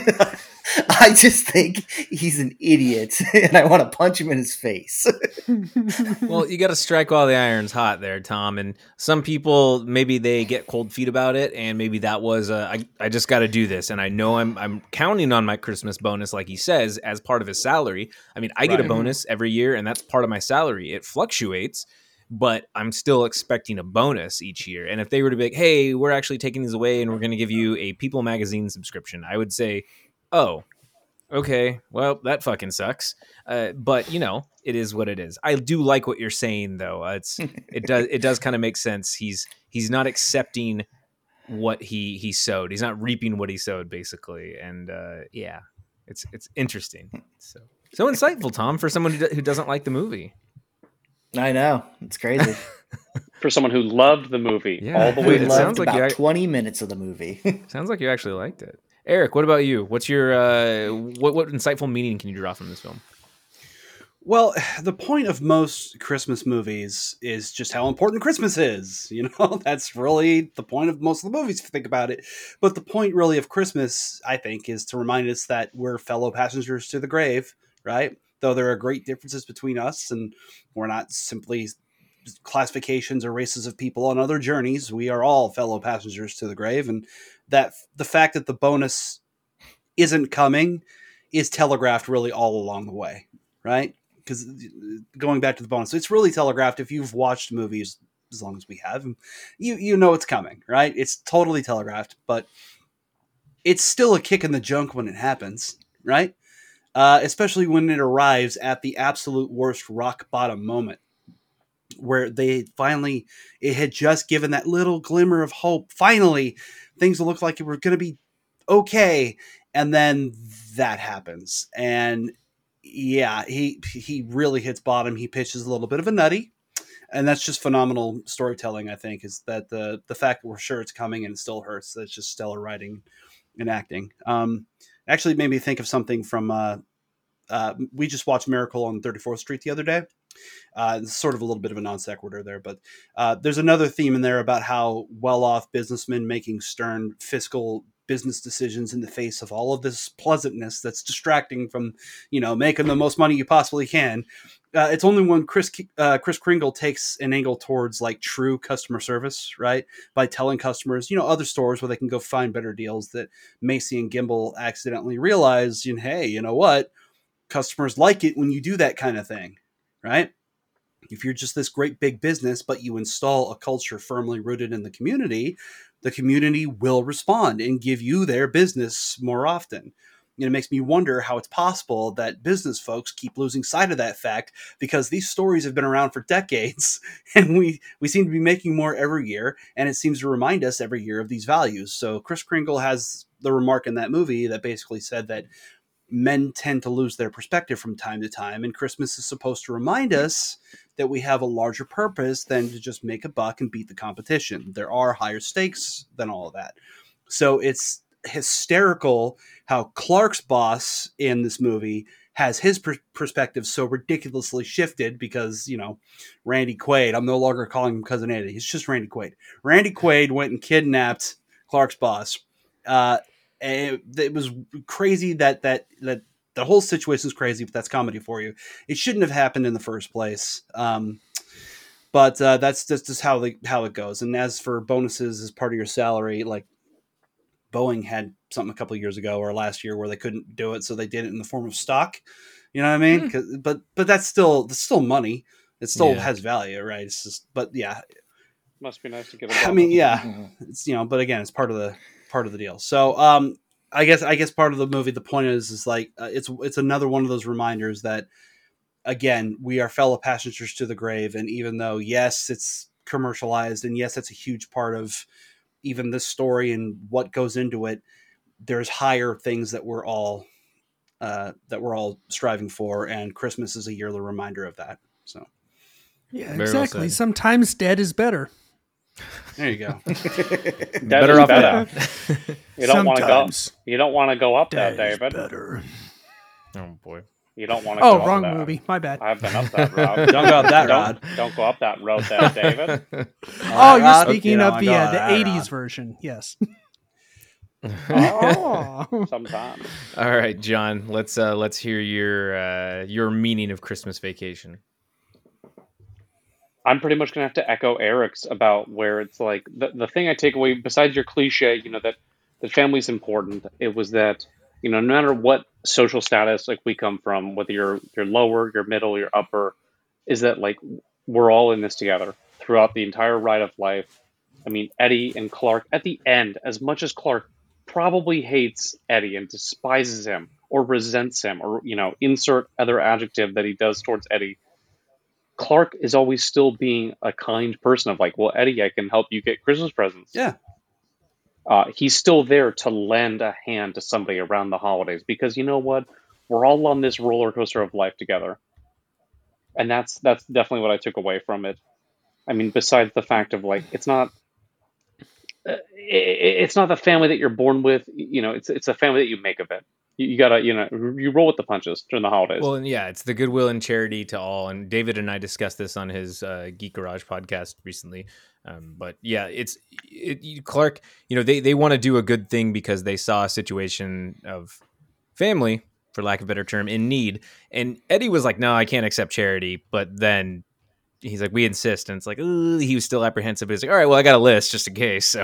I just think he's an idiot and I want to punch him in his face. well, you got to strike while the iron's hot there, Tom. And some people maybe they get cold feet about it, and maybe that was a, I, I just got to do this, and I know I'm I'm counting on my Christmas bonus, like he says, as part of his salary. I mean, I get a bonus every year, and that's part of my salary. It fluctuates, but I'm still expecting a bonus each year. And if they were to be like, "Hey, we're actually taking these away, and we're going to give you a People magazine subscription," I would say, "Oh." Okay, well, that fucking sucks. Uh, but you know, it is what it is. I do like what you're saying, though. Uh, it's it does it does kind of make sense. He's he's not accepting what he he sowed. He's not reaping what he sowed, basically. And uh, yeah, it's it's interesting. So so insightful, Tom, for someone who, do- who doesn't like the movie. I know. It's crazy. for someone who loved the movie Yeah. all the way it We through. sounds like about you 20 minutes of the movie. Sounds like you actually liked it. Eric, what about you? What's your uh, what what insightful meaning can you draw from this film? Well, the point of most Christmas movies is just how important Christmas is. You know, that's really the point of most of the movies if you think about it. But the point really of Christmas, I think, is to remind us that we're fellow passengers to the grave, right? Though there are great differences between us and we're not simply classifications or races of people on other journeys. We are all fellow passengers to the grave. And that the fact that the bonus isn't coming is telegraphed really all along the way, right? because uh, going back to the bonus, it's really telegraphed. If you've watched movies as long as we have, you you know it's coming, right? It's totally telegraphed, but it's still a kick in the junk when it happens, right? Uh, especially when it arrives at the absolute worst rock bottom moment, where they finally it had just given that little glimmer of hope. Finally, things will look like it were going to be okay, and then that happens, and yeah, he he really hits bottom. He pitches a little bit of a nutty, and that's just phenomenal storytelling. I think is that the the fact that we're sure it's coming and it still hurts. That's just stellar writing and acting. Um, actually, made me think of something from uh, uh, we just watched Miracle on Thirty Fourth Street the other day, Uh, it's sort of a little bit of a non sequitur there, but uh, there's another theme in there about how well off businessmen making stern fiscal business decisions in the face of all of this pleasantness that's distracting from, you know, making the most money you possibly can. Uh, it's only when Kris uh, Kris Kringle takes an angle towards like true customer service, right? By telling customers, you know, other stores where they can go find better deals that Macy and Gimbel accidentally realize, you know, hey, you know what? Customers like it when you do that kind of thing, right? If you're just this great big business, but you install a culture firmly rooted in the community, the community will respond and give you their business more often. Know, it makes me wonder how it's possible that business folks keep losing sight of that fact because these stories have been around for decades and we, we seem to be making more every year and it seems to remind us every year of these values. So Kris Kringle has the remark in that movie that basically said that men tend to lose their perspective from time to time and Christmas is supposed to remind us that we have a larger purpose than to just make a buck and beat the competition. There are higher stakes than all of that. So it's hysterical how Clark's boss in this movie has his per- perspective so ridiculously shifted because, you know, Randy Quaid, I'm no longer calling him Cousin Eddie. He's just Randy Quaid. Randy Quaid went and kidnapped Clark's boss. Uh, it, it was crazy that, that, that the whole situation is crazy, but that's comedy for you. It shouldn't have happened in the first place. Um, but uh, that's just, just how the how it goes. And as for bonuses as part of your salary, like Boeing had something a couple years ago or last year where they couldn't do it, so they did it in the form of stock. You know what I mean? Mm. But but that's still that's still money. It still yeah. has value, right? It's just, but yeah, must be nice to get. I mean, yeah, it's you know, but again, it's part of the part of the deal. So, um, I guess I guess part of the movie, the point is, is like uh, it's it's another one of those reminders that again we are fellow passengers to the grave, and even though yes, it's commercialized, and yes, that's a huge part of even this story and what goes into it, there's higher things that we're all uh, that we're all striving for, and Christmas is a yearly reminder of that. So, yeah, Very exactly. Well Sometimes dead is better. There you go. better off better. you don't want to go. You don't want to go up that, David. Better. Oh boy. You don't want to. Oh, wrong movie. My bad. I've been up that road. don't go up that road. Don't, don't go up that road, there, David. oh, you're speaking you of the uh, the '80s version. Yes. oh, sometimes. All right, John. Let's uh, let's hear your uh, your meaning of Christmas Vacation. I'm pretty much gonna have to echo Eric's about where it's like the the thing I take away besides your cliche, you know that the family's important. It was that you know, no matter what social status like we come from, whether you're you're lower, you're middle, you're upper, is that like we're all in this together throughout the entire ride of life. I mean, Eddie and Clark at the end, as much as Clark probably hates Eddie and despises him or resents him or you know, insert other adjective that he does towards Eddie. Clark is always still being a kind person of like, well, Eddie, I can help you get Christmas presents. Yeah. Uh, he's still there to lend a hand to somebody around the holidays because you know what? We're all on this roller coaster of life together. And that's that's definitely what i took away from it. I mean besides the fact of like it's not uh, it's not the family that you're born with. You know it's it's a family that you make of it you, gotta you know you roll with the punches during the holidays well and yeah it's the goodwill and charity to all and david and i discussed this on his uh, geek garage podcast recently um, but yeah, it's it, Clark. You know, they they want to do a good thing because they saw a situation of family, for lack of a better term, in need. And Eddie was like, "No, I can't accept charity." But then he's like, "We insist," and it's like, he was still apprehensive. But he's like, "All right, well, I got a list just in case." So,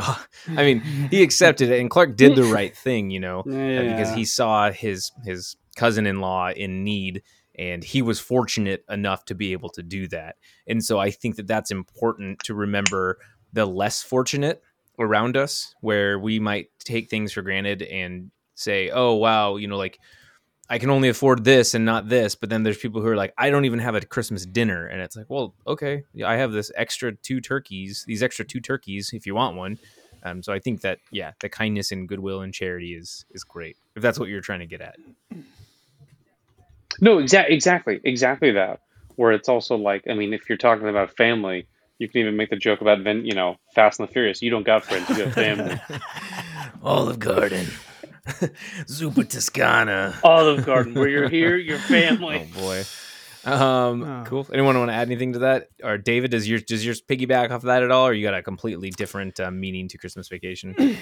I mean, he accepted it, and Clark did the right thing, you know, yeah. because he saw his his cousin-in-law in need and he was fortunate enough to be able to do that and so i think that that's important to remember the less fortunate around us where we might take things for granted and say oh wow you know like i can only afford this and not this but then there's people who are like i don't even have a christmas dinner and it's like well okay i have this extra two turkeys these extra two turkeys if you want one um, so i think that yeah the kindness and goodwill and charity is is great if that's what you're trying to get at no, exactly, exactly, exactly that. Where it's also like, I mean, if you're talking about family, you can even make the joke about, then you know, Fast and the Furious. You don't got friends, you got family. Olive Garden, Zuppa Toscana, Olive Garden. Where you're here, your family. Oh boy. Um, Oh. cool. Anyone want to add anything to that? Or David, does yours does yours piggyback off that at all, or you got a completely different uh, meaning to Christmas Vacation?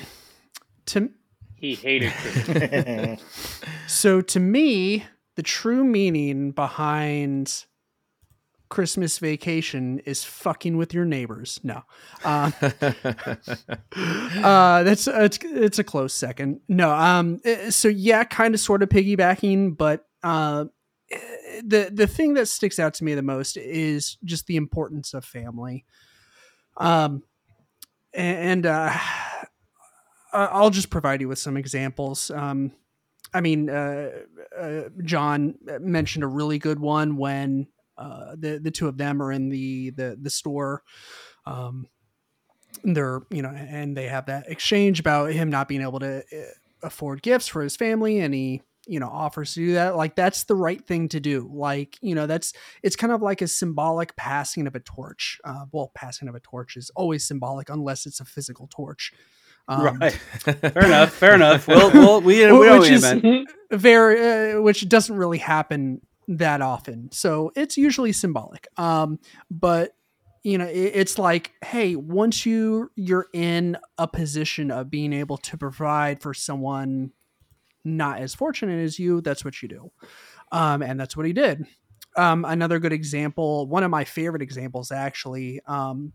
To He hated Christmas. So to me, the true meaning behind Christmas vacation is fucking with your neighbors. No, uh, uh, that's it's, it's a close second. No, um, eh, so yeah, kind of sort of piggybacking, but uh, the the thing that sticks out to me the most is just the importance of family. Um, and uh, I'll just provide you with some examples. Um, I mean, uh, uh, John mentioned a really good one when uh, the the two of them are in the the the store. Um, they're you know, and they have that exchange about him not being able to uh, afford gifts for his family, and he you know offers to do that. Like that's the right thing to do. Like you know, that's it's kind of like a symbolic passing of a torch. Uh, well, passing of a torch is always symbolic unless it's a physical torch. Um, right. Fair enough. Fair enough. We'll, we'll, we, we which is- meant. very uh, which doesn't really happen that often. So it's usually symbolic. Um but you know it, it's like hey once you you're in a position of being able to provide for someone not as fortunate as you that's what you do. Um and that's what he did. Um another good example one of my favorite examples actually um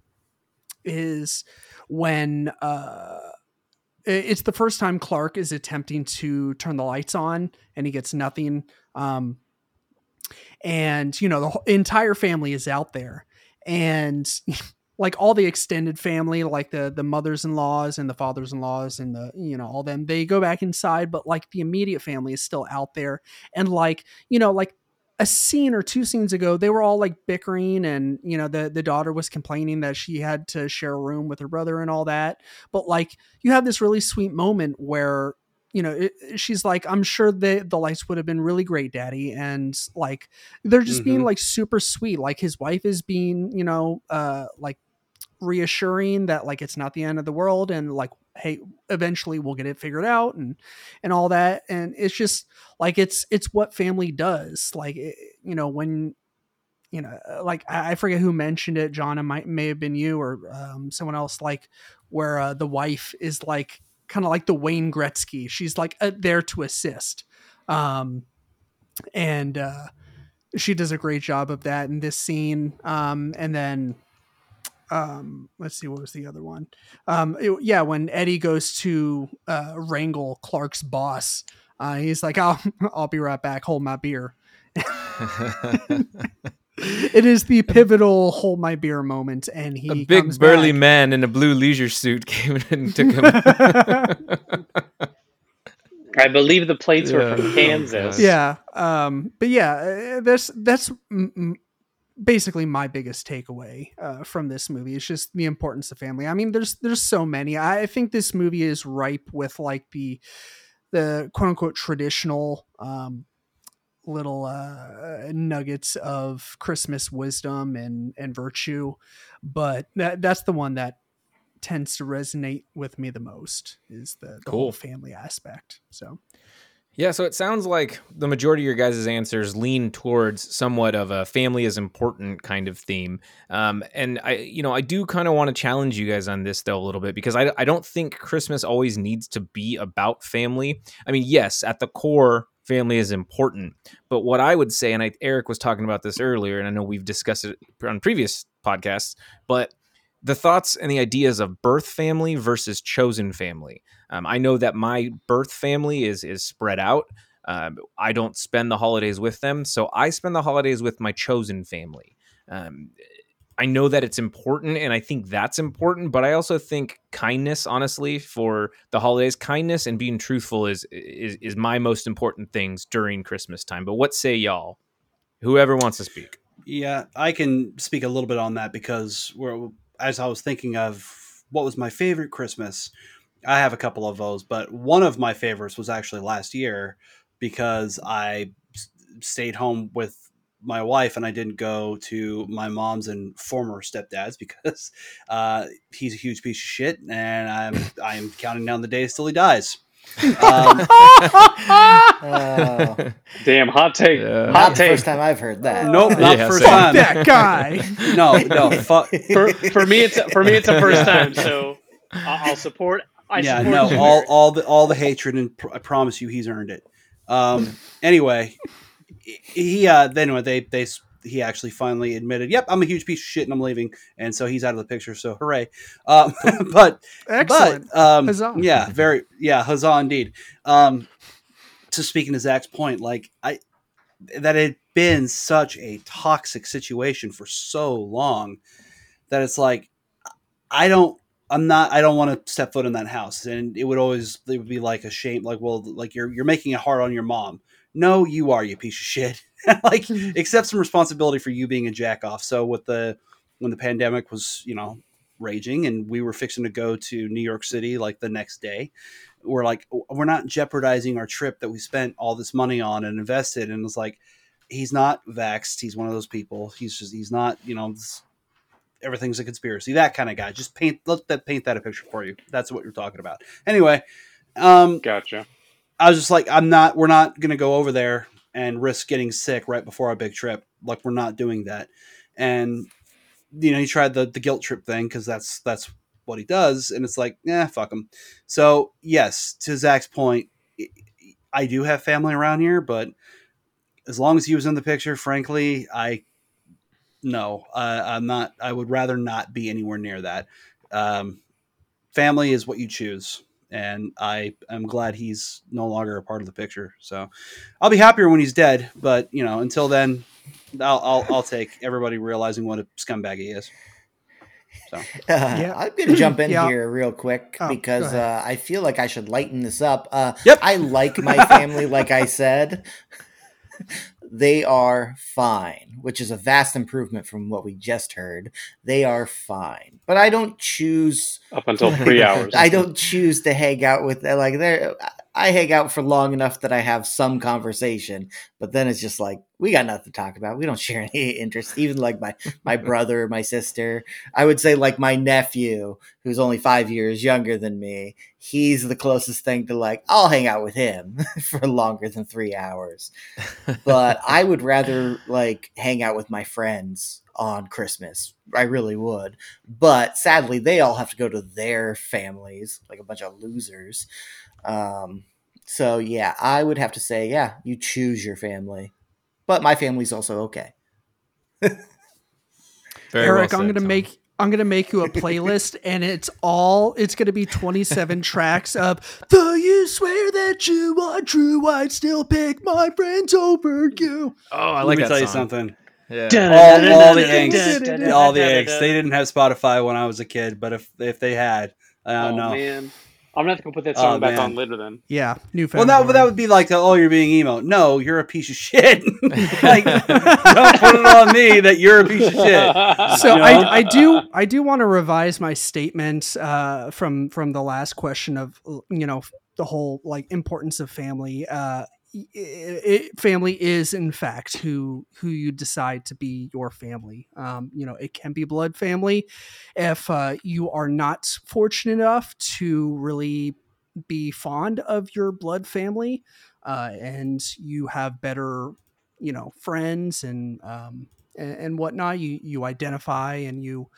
is when uh it's the first time Clark is attempting to turn the lights on and he gets nothing. Um, and you know the entire family is out there, and like all the extended family, like the the mothers in laws and the fathers in laws and the you know all them, they go back inside, but like the immediate family is still out there, and like you know like a scene or two scenes ago they were all like bickering and you know the the daughter was complaining that she had to share a room with her brother and all that. But like you have this really sweet moment where you know it, she's like i'm sure the the lights would have been really great daddy and like they're just being Mhm. like super sweet. Like his wife is being you know uh like reassuring that like it's not the end of the world and like hey eventually we'll get it figured out and and all that. And it's just like it's it's what family does. Like it, you know when you know like i I forget who mentioned it john it might may have been you or um, someone else like where uh, the wife is like kind of like the wayne gretzky. She's like uh, there to assist. Um and uh she does a great job of that in this scene. Um and then um let's see what was the other one? Um it- yeah when eddie goes to uh wrangle clark's boss uh he's like i'll i'll be right back. Hold my beer it is the pivotal hold my beer moment and he a big comes burly back. man in a blue leisure suit came and took him. I believe the plates were from Kansas. Yeah um but yeah uh, that's that's m- m- basically my biggest takeaway uh, from this movie it's just the importance of family i mean there's there's so many i think this movie is ripe with like the the quote unquote traditional um little uh nuggets of christmas wisdom and and virtue but that that's the one that tends to resonate with me the most is the, the whole family aspect so Yeah, so it sounds like the majority of your guys' answers lean towards somewhat of a family is important kind of theme. Um, and I, you know, I do kind of want to challenge you guys on this though a little bit because I, I don't think Christmas always needs to be about family. I mean, yes, at the core, family is important. But what I would say, and I, Eric was talking about this earlier, and I know we've discussed it on previous podcasts, but the thoughts and the ideas of birth family versus chosen family. Um, I know that my birth family is is spread out. Um, I don't spend the holidays with them, so I spend the holidays with my chosen family. Um, I know that it's important, and I think that's important. But I also think kindness, honestly, for the holidays, kindness and being truthful is is is my most important things during Christmas time. But what say y'all? Whoever wants to speak. Yeah, I can speak a little bit on that because we're, as I was thinking of what was my favorite Christmas, I have a couple of those, but one of my favorites was actually last year because I stayed home with my wife and I didn't go to my mom's and former stepdad's because uh, he's a huge piece of shit and I'm I'm counting down the days till he dies. Um, Oh. Damn, hot take. Yeah. Hot the take. first time I've heard that. Nope, not Yeah, first same. time. that guy. No, no, fuck. For, for me, it's for me, it's a first time. So I- I'll support. I yeah, support no, all all the all the hatred, and pr- I promise you, he's earned it. Um, anyway, he uh, then anyway, they they s- he actually finally admitted, "Yep, I'm a huge piece of shit, and I'm leaving," and so he's out of the picture. So hooray! Um, but Excellent. But um, Huzzah. yeah, very yeah, huzzah indeed. Um, to speaking to Zach's point, like I that had been such a toxic situation for so long that it's like I don't. I'm not. I don't want to step foot in that house, and it would always. It would be like a shame. Like, well, like you're you're making it hard on your mom. No, you are, you piece of shit. like, accept some responsibility for you being a jack off. So with the when the pandemic was, you know, raging, and we were fixing to go to New York City like the next day, we're like, we're not jeopardizing our trip that we spent all this money on and invested. And it's like, he's not vaxxed. He's one of those people. He's just he's not, you know. This, everything's a conspiracy. That kind of guy. Just paint let that paint that a picture for you. That's what you're talking about. Anyway, um, Gotcha. I was just like, I'm not. We're not gonna go over there and risk getting sick right before our big trip. Like we're not doing that. And you know, he tried the the guilt trip thing because that's that's what he does, and it's like, yeah, fuck him. So yes, to Zach's point, I do have family around here, but as long as he was in the picture, frankly, I no, uh, I'm not. I would rather not be anywhere near that. Um, family is what you choose, and I am glad he's no longer a part of the picture. So I'll be happier when he's dead. But you know, until then, I'll I'll, I'll take everybody realizing what a scumbag he is. So Uh, Yeah. I'm gonna jump in Yeah. here real quick Oh, because uh, I feel like I should lighten this up. Uh, Yep. I like my family, like I said. They are fine, which is a vast improvement from what we just heard. They are fine, but I don't choose. Up until three hours. I don't choose to hang out with like they're. I hang out for long enough that I have some conversation, but then it's just like we got nothing to talk about. We don't share any interests. Even like my my brother, my sister. I would say like my nephew, who's only five years younger than me. He's the closest thing to like I'll hang out with him for longer than three hours. But I would rather like hang out with my friends on Christmas. I really would. But sadly, they all have to go to their families, like a bunch of losers. Um, so yeah, I would have to say, yeah, you choose your family. But my family's also okay. Very well Eric, I'm gonna Tom. make I'm gonna make you a playlist, and it's all it's gonna be 27 tracks of "Though you swear that you are true, I'd still pick my friends over you." Oh, I let like me that tell you something. Yeah. All, all the Dun, dun, angst, dun, dun, all the dun, dun, angst. They didn't have Spotify when I was a kid, but if if they had, I Oh don't know. man, I'm not gonna have to go put that Oh, song back man. on later then. Yeah, new. Well, that, but that would be like, oh, you're being emo. No, you're a piece of shit. like, don't put it on me that you're a piece of shit. so You know? I, I do I do want to revise my statement uh, from from the last question of you know the whole like importance of family. Uh, family is in fact who who you decide to be your family. Um, you know it can be blood family if uh, you are not fortunate enough to really be fond of your blood family uh, and you have better you know friends and um, and, and whatnot you you identify and you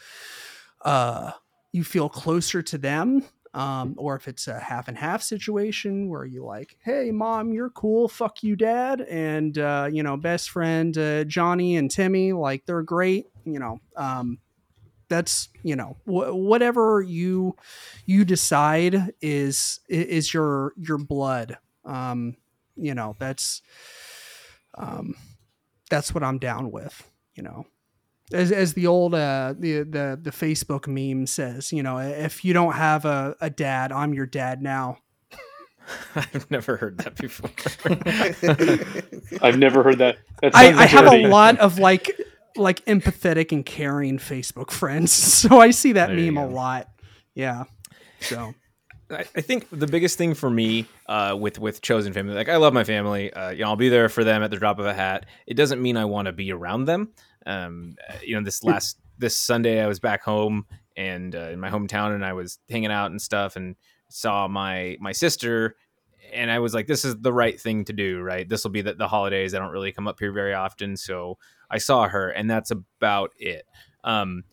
uh you feel closer to them um or if it's a half and half situation where you like hey mom you're cool fuck you dad and uh you know best friend uh, johnny and timmy like they're great you know um that's you know wh- whatever you you decide is is your your blood. Um you know that's um that's what i'm down with you know as, as the old uh the, the the facebook meme says you know if you don't have a, a dad i'm your dad now I've never heard that before. I've never heard that. that I, I have a lot of like like empathetic and caring facebook friends so i see that There meme a lot yeah so I, I think the biggest thing for me uh, with with chosen family, like I love my family. Uh, you know, I'll be there for them at the drop of a hat. It doesn't mean I want to be around them. Um, uh, you know, this last this Sunday I was back home and uh, in my hometown, and I was hanging out and stuff, and saw my my sister, and I was like, this is the right thing to do, right? This will be the, the holidays. I don't really come up here very often, so I saw her, and that's about it. Um,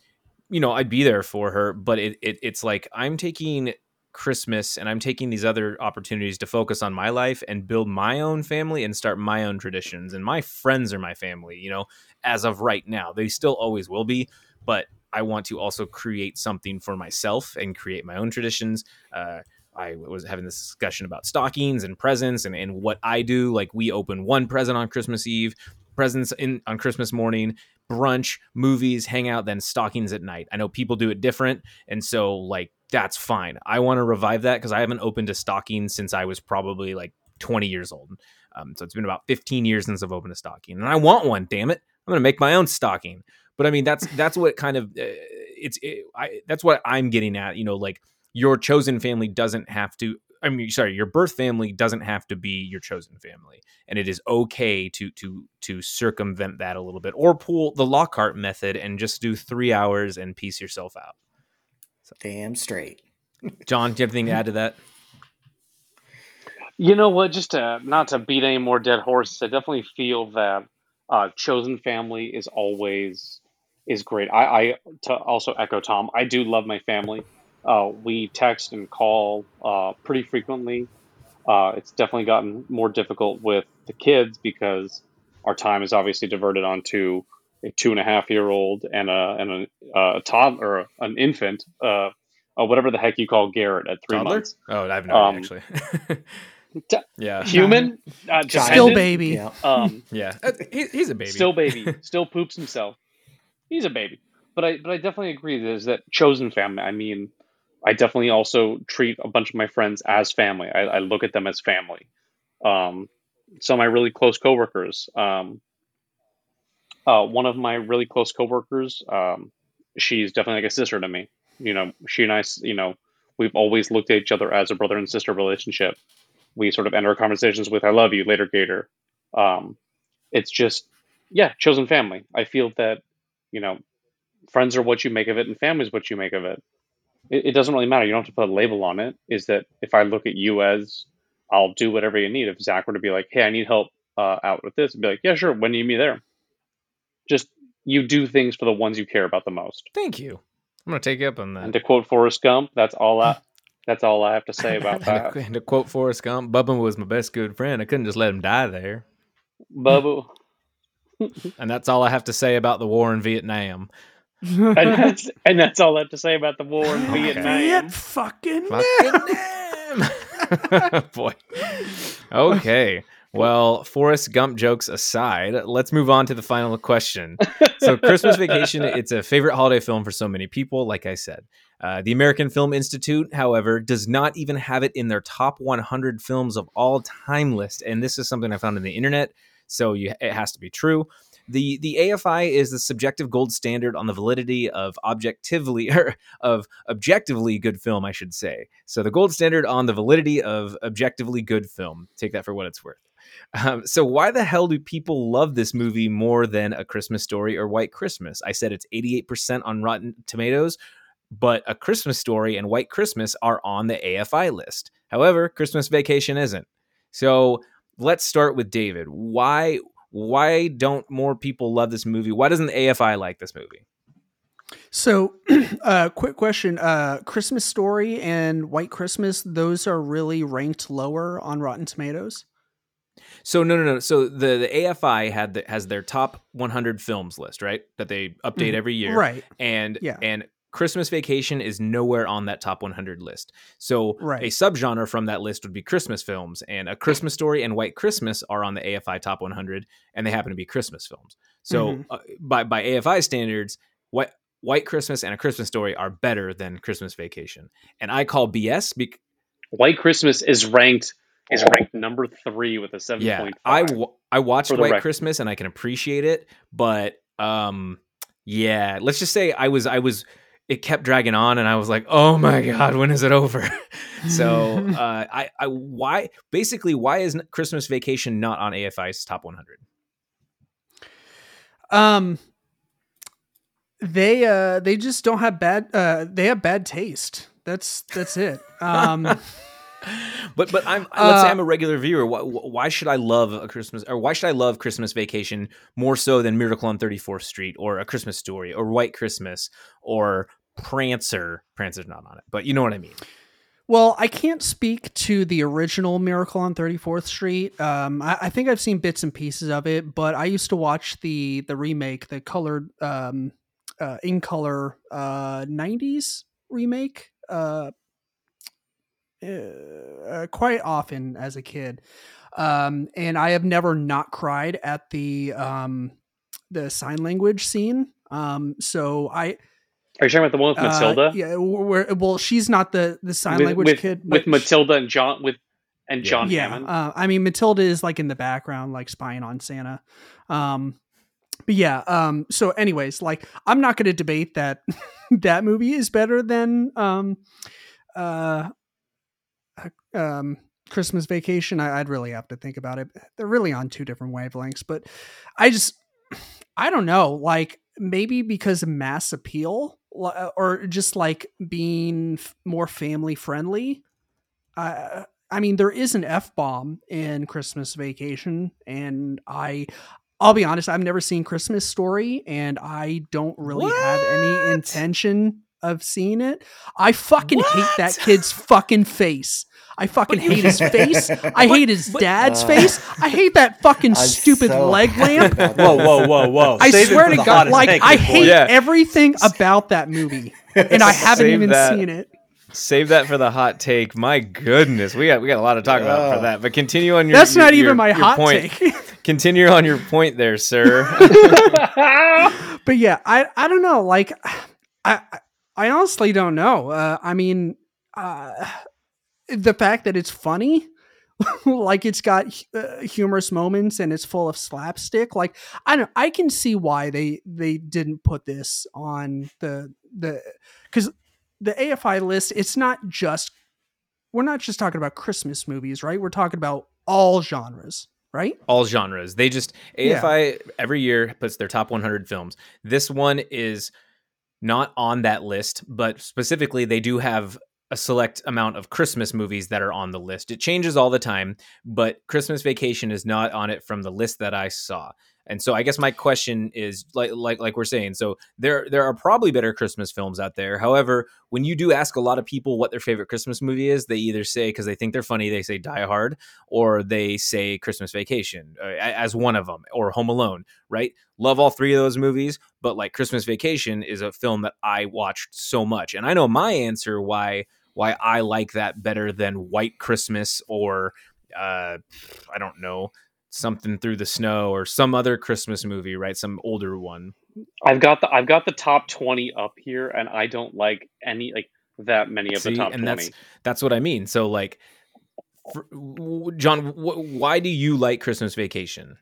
you know, I'd be there for her, but it, it it's like I'm taking Christmas and I'm taking these other opportunities to focus on my life and build my own family and start my own traditions. And my friends are my family, you know, as of right now. They still always will be, but I want to also create something for myself and create my own traditions. Uh, I was having this discussion about stockings and presents and, and what I do. Like we open one present on Christmas Eve, presents in on Christmas morning, brunch, movies, hang out, then stockings at night. I know people do it different, and so like that's fine. I want to revive that because I haven't opened a stocking since I was probably like 20 years old. Um, so it's been about 15 years since I've opened a stocking, and I want one. Damn it, I'm gonna make my own stocking. But I mean, that's that's what kind of uh, it's it, I, that's what I'm getting at. You know, like your chosen family doesn't have to. I mean, sorry, your birth family doesn't have to be your chosen family, and it is okay to to to circumvent that a little bit, or pull the Lockhart method and just do three hours and piece yourself out. Damn straight. John, do you have anything to add to that? You know what? Just to not to beat any more dead horses, I definitely feel that uh, chosen family is always is great. I, I to also echo Tom. I do love my family. Uh, we text and call uh, pretty frequently. Uh, it's definitely gotten more difficult with the kids because our time is obviously diverted onto a two and a half year old and a and a, a toddler, an infant, uh, uh, whatever the heck you call Garrett at three Toddler? months. Oh, I have no Um, idea, actually. T- yeah, Human, uh, Still baby. Yeah. Um, yeah. Uh, he, he's a baby. still baby, still poops himself. He's a baby, but I but I definitely agree. There's that chosen family. I mean, I definitely also treat a bunch of my friends as family. I, I look at them as family. Um, some of my really close coworkers. Um, uh, one of my really close coworkers. Um, she's definitely like a sister to me. You know, she and I, You know, we've always looked at each other as a brother and sister relationship. We sort of end our conversations with "I love you" later, Gator. Um, it's just yeah, chosen family. I feel that you know, friends are what you make of it, and family is what you make of it. It, it doesn't really matter. You don't have to put a label on it. Is that if I look at you as I'll do whatever you need. If Zach were to be like, "Hey, I need help uh, out with this," I'd be like, "Yeah, sure. When do you need me there?" Just you do things for the ones you care about the most. Thank you. I'm gonna take you up on that. And to quote Forrest Gump, that's all I. That's all I have to say about that. to, and to quote Forrest Gump, Bubba was my best good friend. I couldn't just let him die there. Bubba, And that's all I have to say about the war in Vietnam. and that's and that's all I have to say about the war in Okay. Vietnam. Viet fucking Fucking damn. Boy. Okay. Well, Forrest Gump jokes aside, let's move on to the final question. So, Christmas Vacation, it's a favorite holiday film for so many people, like I said. Uh, the American Film Institute, however, does not even have it in their top 100 films of all time list. And this is something I found on the internet, so you, it has to be true. The, the AFI is the subjective gold standard on the validity of objectively or of objectively good film, I should say. So the gold standard on the validity of objectively good film. Take that for what it's worth. Um, so why the hell do people love this movie more than A Christmas Story or White Christmas? I said it's 88% on Rotten Tomatoes, but A Christmas Story and White Christmas are on the AFI list. However, Christmas Vacation isn't. So let's start with David. Why why don't more people love this movie? Why doesn't the AFI like this movie? So, uh, quick question: uh, Christmas Story and White Christmas; those are really ranked lower on Rotten Tomatoes. So no, no, no. So the the AFI had the, has their top 100 films list, right? That they update Mhm. every year, Right. And Yeah. and Christmas Vacation is nowhere on that top 100 list. So Right. a subgenre from that list would be Christmas films, and A Christmas Story and White Christmas are on the AFI top 100, and they happen to be Christmas films. So Mhm. uh, by by AFI standards, what White Christmas and A Christmas Story are better than Christmas Vacation, and I call BS. Bec- White Christmas is ranked is ranked number three with a seven yeah point i i watched white record. christmas and i can appreciate it but um yeah let's just say i was i was it kept dragging on and i was like oh my god when is it over so uh i i why basically why is christmas vacation not on afi's top 100 Um, they uh they just don't have bad uh they have bad taste. That's that's it. Um, But but I'm let's say Uh, I'm a regular viewer. Why, why should I love a Christmas or why should I love Christmas Vacation more so than Miracle on 34th Street or A Christmas Story or White Christmas or Prancer? Prancer's not on it, but you know what I mean. Well, I can't speak to the original Miracle on 34th Street. Um, I, I think I've seen bits and pieces of it, but I used to watch the the remake, the colored um, uh, in color uh, 90s remake uh, uh, quite often as a kid. Um, and I have never not cried at the um, the sign language scene. Um, so I Are you talking about the one with uh, Matilda? yeah, where, well, she's not the the sign with, language with, kid with but Matilda and John with and Yeah. John yeah, Hammond. uh, I mean Matilda is like in the background, like spying on Santa. Um, but yeah, um, so anyways, like I'm not going to debate that that movie is better than um, uh, uh, um, Christmas Vacation. I, I'd really have to think about it. They're really on two different wavelengths, but I just I don't know, like maybe because of mass appeal li- or just like being f- more family friendly. Uh, I mean, there is an f bomb in Christmas Vacation, and I, I'll be honest, I've never seen Christmas Story, and I don't really have any intention of seeing it. I fucking hate that kid's fucking face. I fucking hate his face. I But- hate his but- dad's Uh, face. I hate that fucking I'm stupid so leg lamp. Whoa, whoa, whoa, whoa! I Save swear to God, like I hate Yeah. everything about that movie, and I haven't Save even that. seen it. Save that for the hot take. My goodness, we got we got a lot to talk about for that. But continue on your. That's your- not even your- my your hot point. take. Continue on your point there, sir. but yeah, I I don't know. Like, I I- I honestly don't know. Uh, I mean, uh, the fact that it's funny, like it's got uh, humorous moments and it's full of slapstick. Like I don't, I can see why they they didn't put this on the the because the AFI list. It's not just we're not just talking about Christmas movies, right? We're talking about all genres, right? all genres. They just Yeah. AFI every year puts their top 100 films. This one is not on that list, but specifically they do have a select amount of Christmas movies that are on the list. It changes all the time, but Christmas Vacation is not on it from the list that I saw. And so I guess my question is like like like we're saying, so there there are probably better Christmas films out there. However, when you do ask a lot of people what their favorite Christmas movie is, they either say because they think they're funny, they say Die Hard, or they say Christmas Vacation uh, as one of them, or Home Alone, right? Love all three of those movies, but like Christmas Vacation is a film that I watched so much, and I know my answer why why I like that better than White Christmas or uh, I don't know something through the snow or some other Christmas movie, right? Some older one. I've got the I've got the top twenty up here, and I don't like any like that many of See, the top and twenty. that's that's what I mean. So like, for, John, wh- why do you like Christmas Vacation?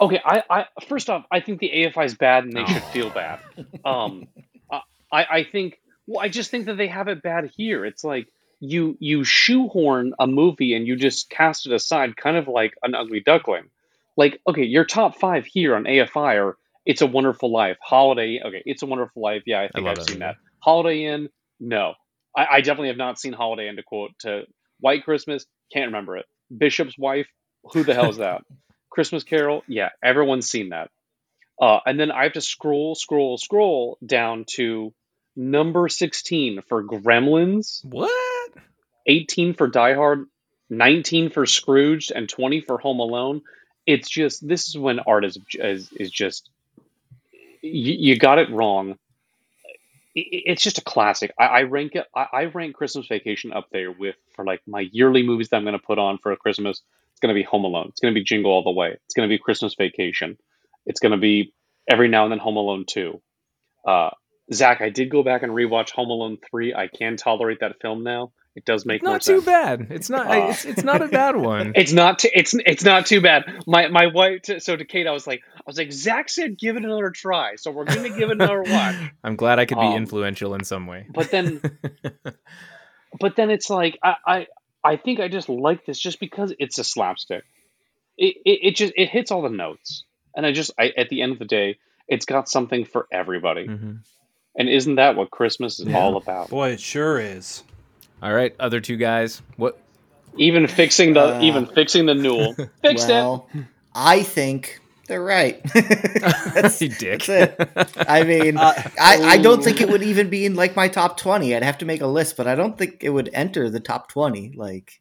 Okay, I, I first off, I think the AFI is bad, and they should Oh. feel bad. Um, I, I think, well, I just think that they have it bad here. It's like you you shoehorn a movie and you just cast it aside, kind of like an ugly duckling. Like, okay, your top five here on AFI are "It's a Wonderful Life," "Holiday." Okay, "It's a Wonderful Life." Yeah, I think I've that seen that. "Holiday Inn," no, I, I definitely have not seen "Holiday Inn." To quote to White Christmas, can't remember it. Bishop's Wife, who the hell is that? Christmas Carol, yeah, everyone's seen that. Uh, and then I have to scroll, scroll, scroll down to number 16 for Gremlins, What? 18 for Die Hard, 19 for Scrooged, and 20 for Home Alone. It's just, this is when art is, is, is just, you, you got it wrong. I- I- It's just a classic. I, I rank it. I, I rank Christmas Vacation up there with for like my yearly movies that I'm going to put on for Christmas. It's going to be Home Alone. It's going to be Jingle All the Way. It's going to be Christmas Vacation. It's going to be every now and then Home Alone 2. Uh, Zach, I did go back and rewatch Home Alone 3. I can tolerate that film now. It does make Not too sense. bad. It's not. Uh, it's, it's not a bad one. It's not. T- it's it's not too bad. My my wife. So to Kate, I was like, I was like, Zach said, give it another try. So we're gonna give it another watch. I'm glad I could be Um, influential in some way. But then, but then it's like I, I I think I just like this just because it's a slapstick. It, it it just it hits all the notes, and I just I at the end of the day, it's got something for everybody. Mhm. And isn't that what Christmas is Yeah. all about? Boy, it sure is. All right, other two guys. What? Even fixing the Uh, even fixing the newel. Fixed well, I think they're right. that's, You dick. that's it. I mean, Uh, I, I don't think it would even be in like my top 20. I'd have to make a list, but I don't think it would enter the top 20. Like,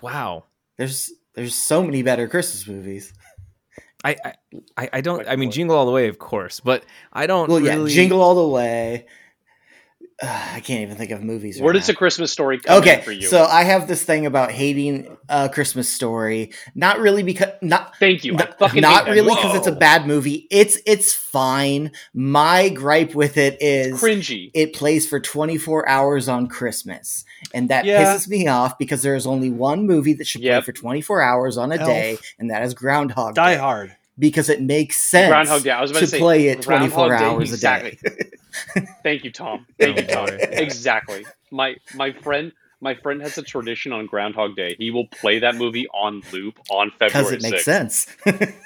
Wow. there's there's so many better Christmas movies. I, I, I don't. I mean. Jingle All the Way, of course, but I don't. Well, yeah, Jingle All the Way. Uh, I can't even think of movies. Where right does now. a Christmas story come in Okay, for you? so I have this thing about hating a Christmas story. Not really because not Thank you. I not, fucking not really because it's a bad movie. It's it's fine. My gripe with it is cringy. it plays for 24 hours on Christmas. And that Yeah. pisses me off because there is only one movie that should Yep. play for 24 hours on a Elf. day, and that is Groundhog Die Day. Hard. Because it makes sense Groundhog Day. I was about to to say play it 24 Groundhog Day, hours exactly. a day. Thank you, Tom. Thank you, Oh, Tom. boy. exactly. My my friend my friend has a tradition on Groundhog Day. He will play that movie on loop on February. Because February it makes sense.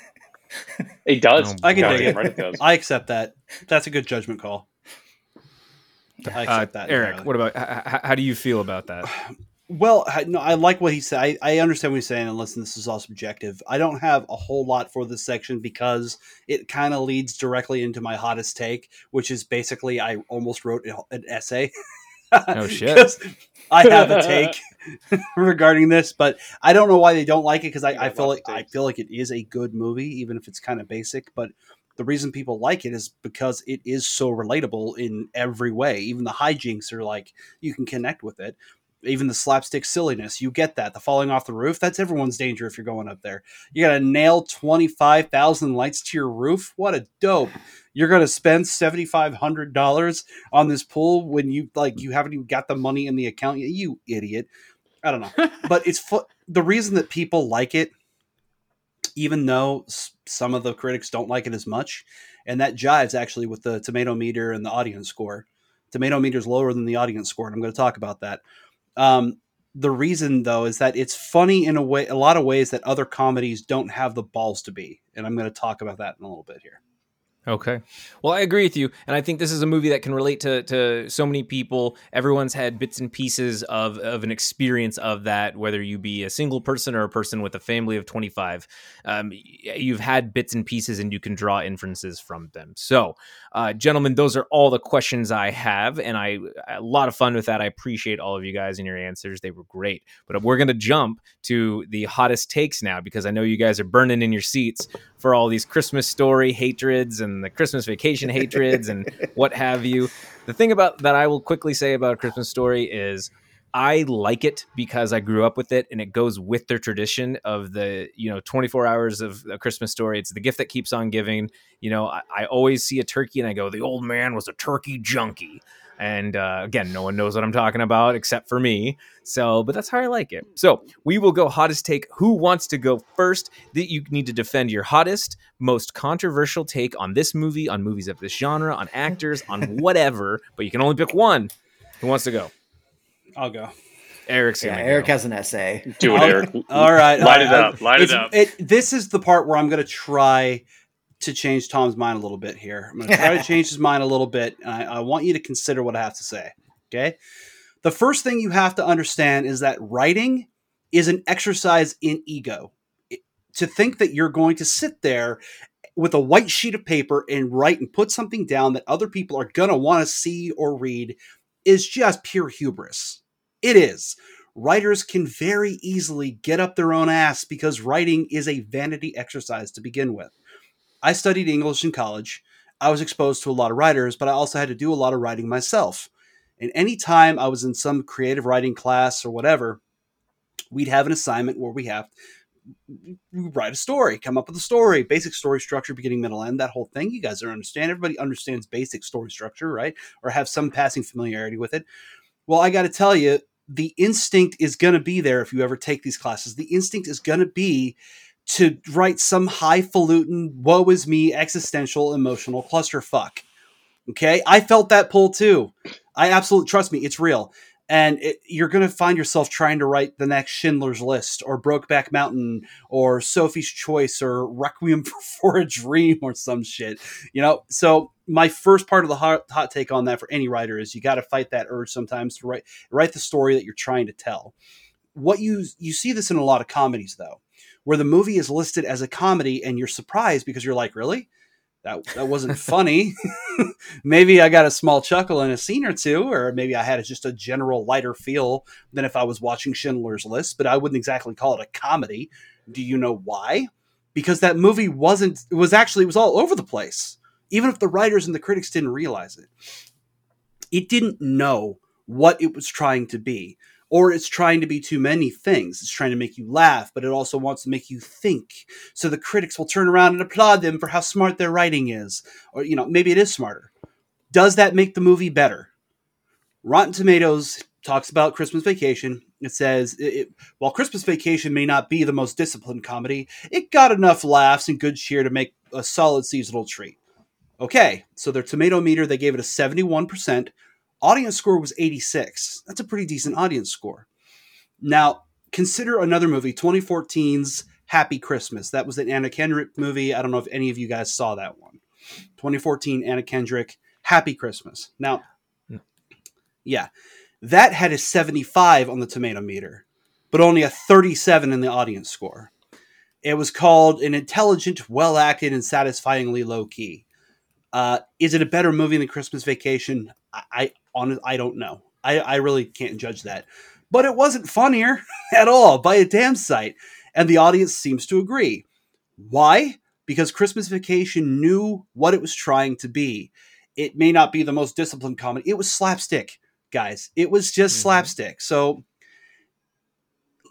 It does. Oh, I can dig it. right it does. I accept that. That's a good judgment call. I Uh, accept that. Eric, entirely. what about? H- h- how do you feel about that? Well, I- no, I like what he said. I, I understand what he's saying, and listen, this is all subjective. I don't have a whole lot for this section because it kind of leads directly into my hottest take, which is basically I almost wrote an essay. Oh, shit. 'Cause I have a take regarding this, but I don't know why they don't like it because I, You I feel like I feel like it is a good movie, even if it's kind of basic. But the reason people like it is because it is so relatable in every way. Even the hijinks are like you can connect with it. Even the slapstick silliness, you get that. The falling off the roof, that's everyone's danger if you're going up there. You got to nail 25,000 lights to your roof. What a dope. You're going to spend $7,500 on this pool when you like you haven't even got the money in the account yet. You idiot. I don't know. but it's fu- the reason that people like it even though s- some of the critics don't like it as much and that jives actually with the tomato meter and the audience score tomato meter is lower than the audience score and i'm going to talk about that um, the reason though is that it's funny in a way a lot of ways that other comedies don't have the balls to be and i'm going to talk about that in a little bit here Okay. Well, I agree with you, and I think this is a movie that can relate to to so many people. Everyone's had bits and pieces of of an experience of that, whether you be a single person or a person with a family of twenty five. Um, you've had bits and pieces, and you can draw inferences from them. So, uh, gentlemen, those are all the questions I have, and I a lot of fun with that. I appreciate all of you guys and your answers; they were great. But we're gonna jump to the hottest takes now because I know you guys are burning in your seats for all these Christmas story hatreds and the Christmas vacation hatreds and what have you. The thing about that I will quickly say about a Christmas story is I like it because I grew up with it and it goes with their tradition of the, you know, 24 hours of a Christmas story. It's the gift that keeps on giving. You know, I, I always see a turkey and I go, the old man was a turkey junkie. And uh, again, no one knows what I'm talking about except for me. So, but that's how I like it. So we will go hottest take. Who wants to go first? That you need to defend your hottest, most controversial take on this movie, on movies of this genre, on actors, on whatever. But you can only pick one. Who wants to go? I'll go Eric's yeah, gonna Eric go. has an essay. Do it, I'll- Eric. all right Light all it uh, up. Light it up. It, this is the part where I'm going to try to change Tom's mind a little bit here. I'm going to try to change his mind a little bit, and I, I want you to consider what I have to say. Okay. The first thing you have to understand is that writing is an exercise in ego. It- to think that you're going to sit there with a white sheet of paper and write and put something down that other people are going to want to see or read is just pure hubris. It is writers can very easily get up their own ass because writing is a vanity exercise to begin with. I studied English in college. I was exposed to a lot of writers, but I also had to do a lot of writing myself. And anytime I was in some creative writing class or whatever, we'd have an assignment where we have we write a story, come up with a story, basic story structure, beginning, middle, end, that whole thing. You guys are understand. Everybody understands basic story structure, right? Or have some passing familiarity with it. Well, I got to tell you, the instinct is going to be there if you ever take these classes. The instinct is going to be to write some highfalutin, woe is me, existential, emotional clusterfuck. Okay, I felt that pull too. I absolutely trust me, it's real. And it, you're going to find yourself trying to write the next Schindler's List or Brokeback Mountain or Sophie's Choice or Requiem for a Dream or some shit. You know, so my first part of the hot, hot take on that for any writer is you got to fight that urge sometimes to write write the story that you're trying to tell. What you you see this in a lot of comedies though, where the movie is listed as a comedy and you're surprised because you're like, really? That, that wasn't funny. maybe I got a small chuckle in a scene or two, or maybe I had just a general lighter feel than if I was watching Schindler's List, but I wouldn't exactly call it a comedy. Do you know why? Because that movie wasn't, it was actually, it was all over the place even if the writers and the critics didn't realize it. It didn't know what it was trying to be, or it's trying to be too many things. It's trying to make you laugh, but it also wants to make you think. So the critics will turn around and applaud them for how smart their writing is, or you know, maybe it is smarter. Does that make the movie better? Rotten Tomatoes talks about Christmas Vacation. It says, it, it, while Christmas Vacation may not be the most disciplined comedy, it got enough laughs and good cheer to make a solid seasonal treat. Okay, so their tomato meter, they gave it a 71%. Audience score was 86. That's a pretty decent audience score. Now, consider another movie, 2014's Happy Christmas. That was an Anna Kendrick movie. I don't know if any of you guys saw that one. 2014 Anna Kendrick, Happy Christmas. Now, hmm. yeah, that had a 75 on the tomato meter, but only a 37 in the audience score. It was called an intelligent, well acted, and satisfyingly low key. Uh, is it a better movie than Christmas Vacation? I, I on I don't know. I, I really can't judge that. But it wasn't funnier at all by a damn sight, and the audience seems to agree. Why? Because Christmas Vacation knew what it was trying to be. It may not be the most disciplined comedy. It was slapstick, guys. It was just mm-hmm. slapstick. So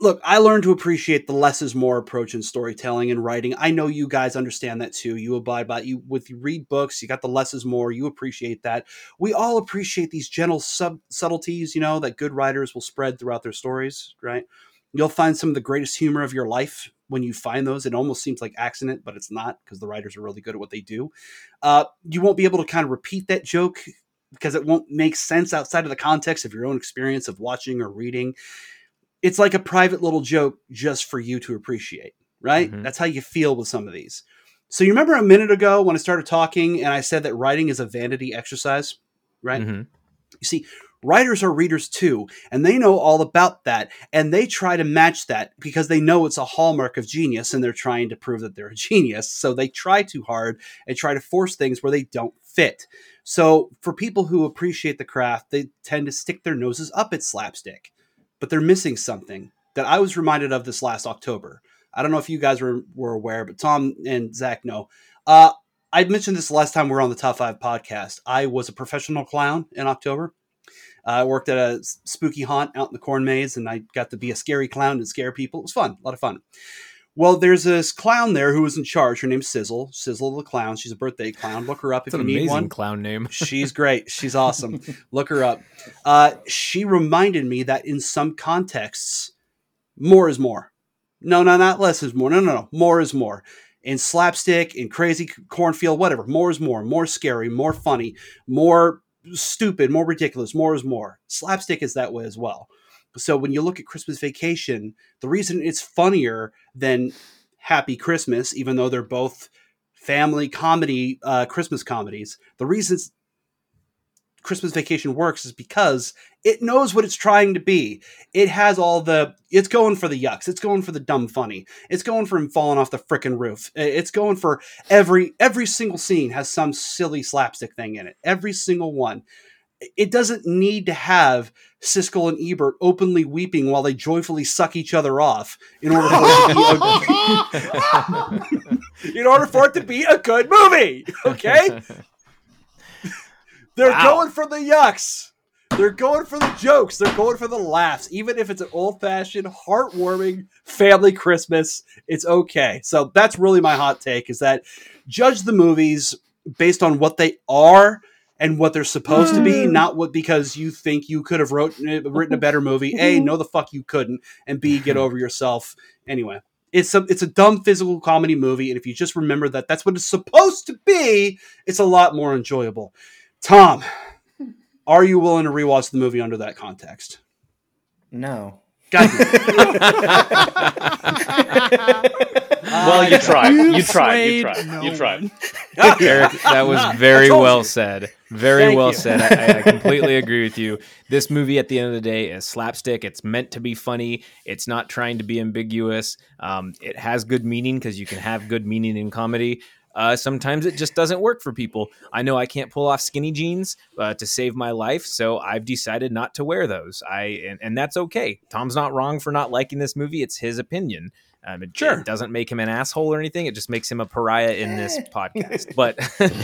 look, I learned to appreciate the less is more approach in storytelling and writing. I know you guys understand that too. You abide by you with you read books, you got the less is more, you appreciate that. We all appreciate these gentle sub subtleties, you know, that good writers will spread throughout their stories, right? You'll find some of the greatest humor of your life when you find those. It almost seems like accident, but it's not because the writers are really good at what they do. Uh, you won't be able to kind of repeat that joke because it won't make sense outside of the context of your own experience of watching or reading it's like a private little joke just for you to appreciate, right? Mm-hmm. That's how you feel with some of these. So you remember a minute ago when I started talking and I said that writing is a vanity exercise, right? Mm-hmm. You see, writers are readers too, and they know all about that, and they try to match that because they know it's a hallmark of genius and they're trying to prove that they're a genius. So they try too hard and try to force things where they don't fit. So for people who appreciate the craft, they tend to stick their noses up at slapstick but they're missing something that I was reminded of this last October. I don't know if you guys were, were aware, but Tom and Zach know. Uh, I mentioned this last time we were on the Top 5 podcast. I was a professional clown in October. Uh, I worked at a spooky haunt out in the corn maze, and I got to be a scary clown and scare people. It was fun, a lot of fun. Well, there's this clown there who was in charge. Her name's Sizzle. Sizzle the clown. She's a birthday clown. Look her up if you need one. Clown name. She's great. She's awesome. Look her up. Uh, she reminded me that in some contexts, more is more. No, no, not less is more. No, no, no. More is more. In slapstick, in crazy cornfield, whatever. More is more. More scary. More funny. More stupid. More ridiculous. More is more. Slapstick is that way as well. So when you look at Christmas Vacation, the reason it's funnier than Happy Christmas, even though they're both family comedy uh, Christmas comedies, the reason Christmas Vacation works is because it knows what it's trying to be. It has all the it's going for the yucks. It's going for the dumb funny. It's going for him falling off the freaking roof. It's going for every every single scene has some silly slapstick thing in it. Every single one it doesn't need to have Siskel and Ebert openly weeping while they joyfully suck each other off in order for it to be a, in order for it to be a good movie. Okay, they're wow. going for the yucks. They're going for the jokes. They're going for the laughs. Even if it's an old fashioned, heartwarming family Christmas, it's okay. So that's really my hot take: is that judge the movies based on what they are and what they're supposed to be, mm. not what because you think you could have wrote, written a better movie. A, no, the fuck you couldn't, and B, get over yourself. Anyway, it's a it's a dumb physical comedy movie, and if you just remember that that's what it's supposed to be, it's a lot more enjoyable. Tom, are you willing to rewatch the movie under that context? No. God, Well, you tried. You tried. You tried. no You tried. Eric, that was very well you. said. Very Thank well you. said. I, I completely agree with you. This movie, at the end of the day, is slapstick. It's meant to be funny. It's not trying to be ambiguous. Um, it has good meaning because you can have good meaning in comedy. Uh, sometimes it just doesn't work for people. I know I can't pull off skinny jeans uh, to save my life, so I've decided not to wear those. I and, and that's okay. Tom's not wrong for not liking this movie. It's his opinion. Um, it, Sure. it doesn't make him an asshole or anything. It just makes him a pariah in this podcast. But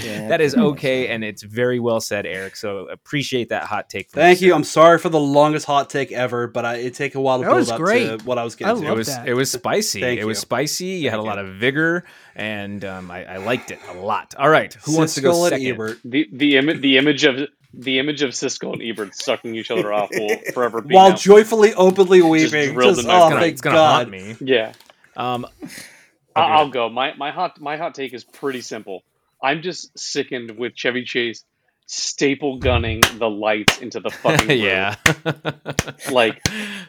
Yeah. that is okay, and it's very well said, Eric. So appreciate that hot take. From Thank you. sir. I'm sorry for the longest hot take ever, but I, it take a while to That build was up great. to what I was getting love to. It was that. it was spicy. Thank it was spicy. You had a Thank lot of vigor, and um, I, I liked it a lot. All right, who wants to go Siskel second? Ebert. The the image the image of the image of Siskel and Ebert sucking each other off will forever be. While now. joyfully, openly weeping. drilled Just, in my oh, It's gonna, thank it's gonna God. haunt me. yeah, Um, Okay. I'll go. My my hot my hot take is pretty simple. I'm just sickened with Chevy Chase staple gunning the lights into the fucking roof. yeah. like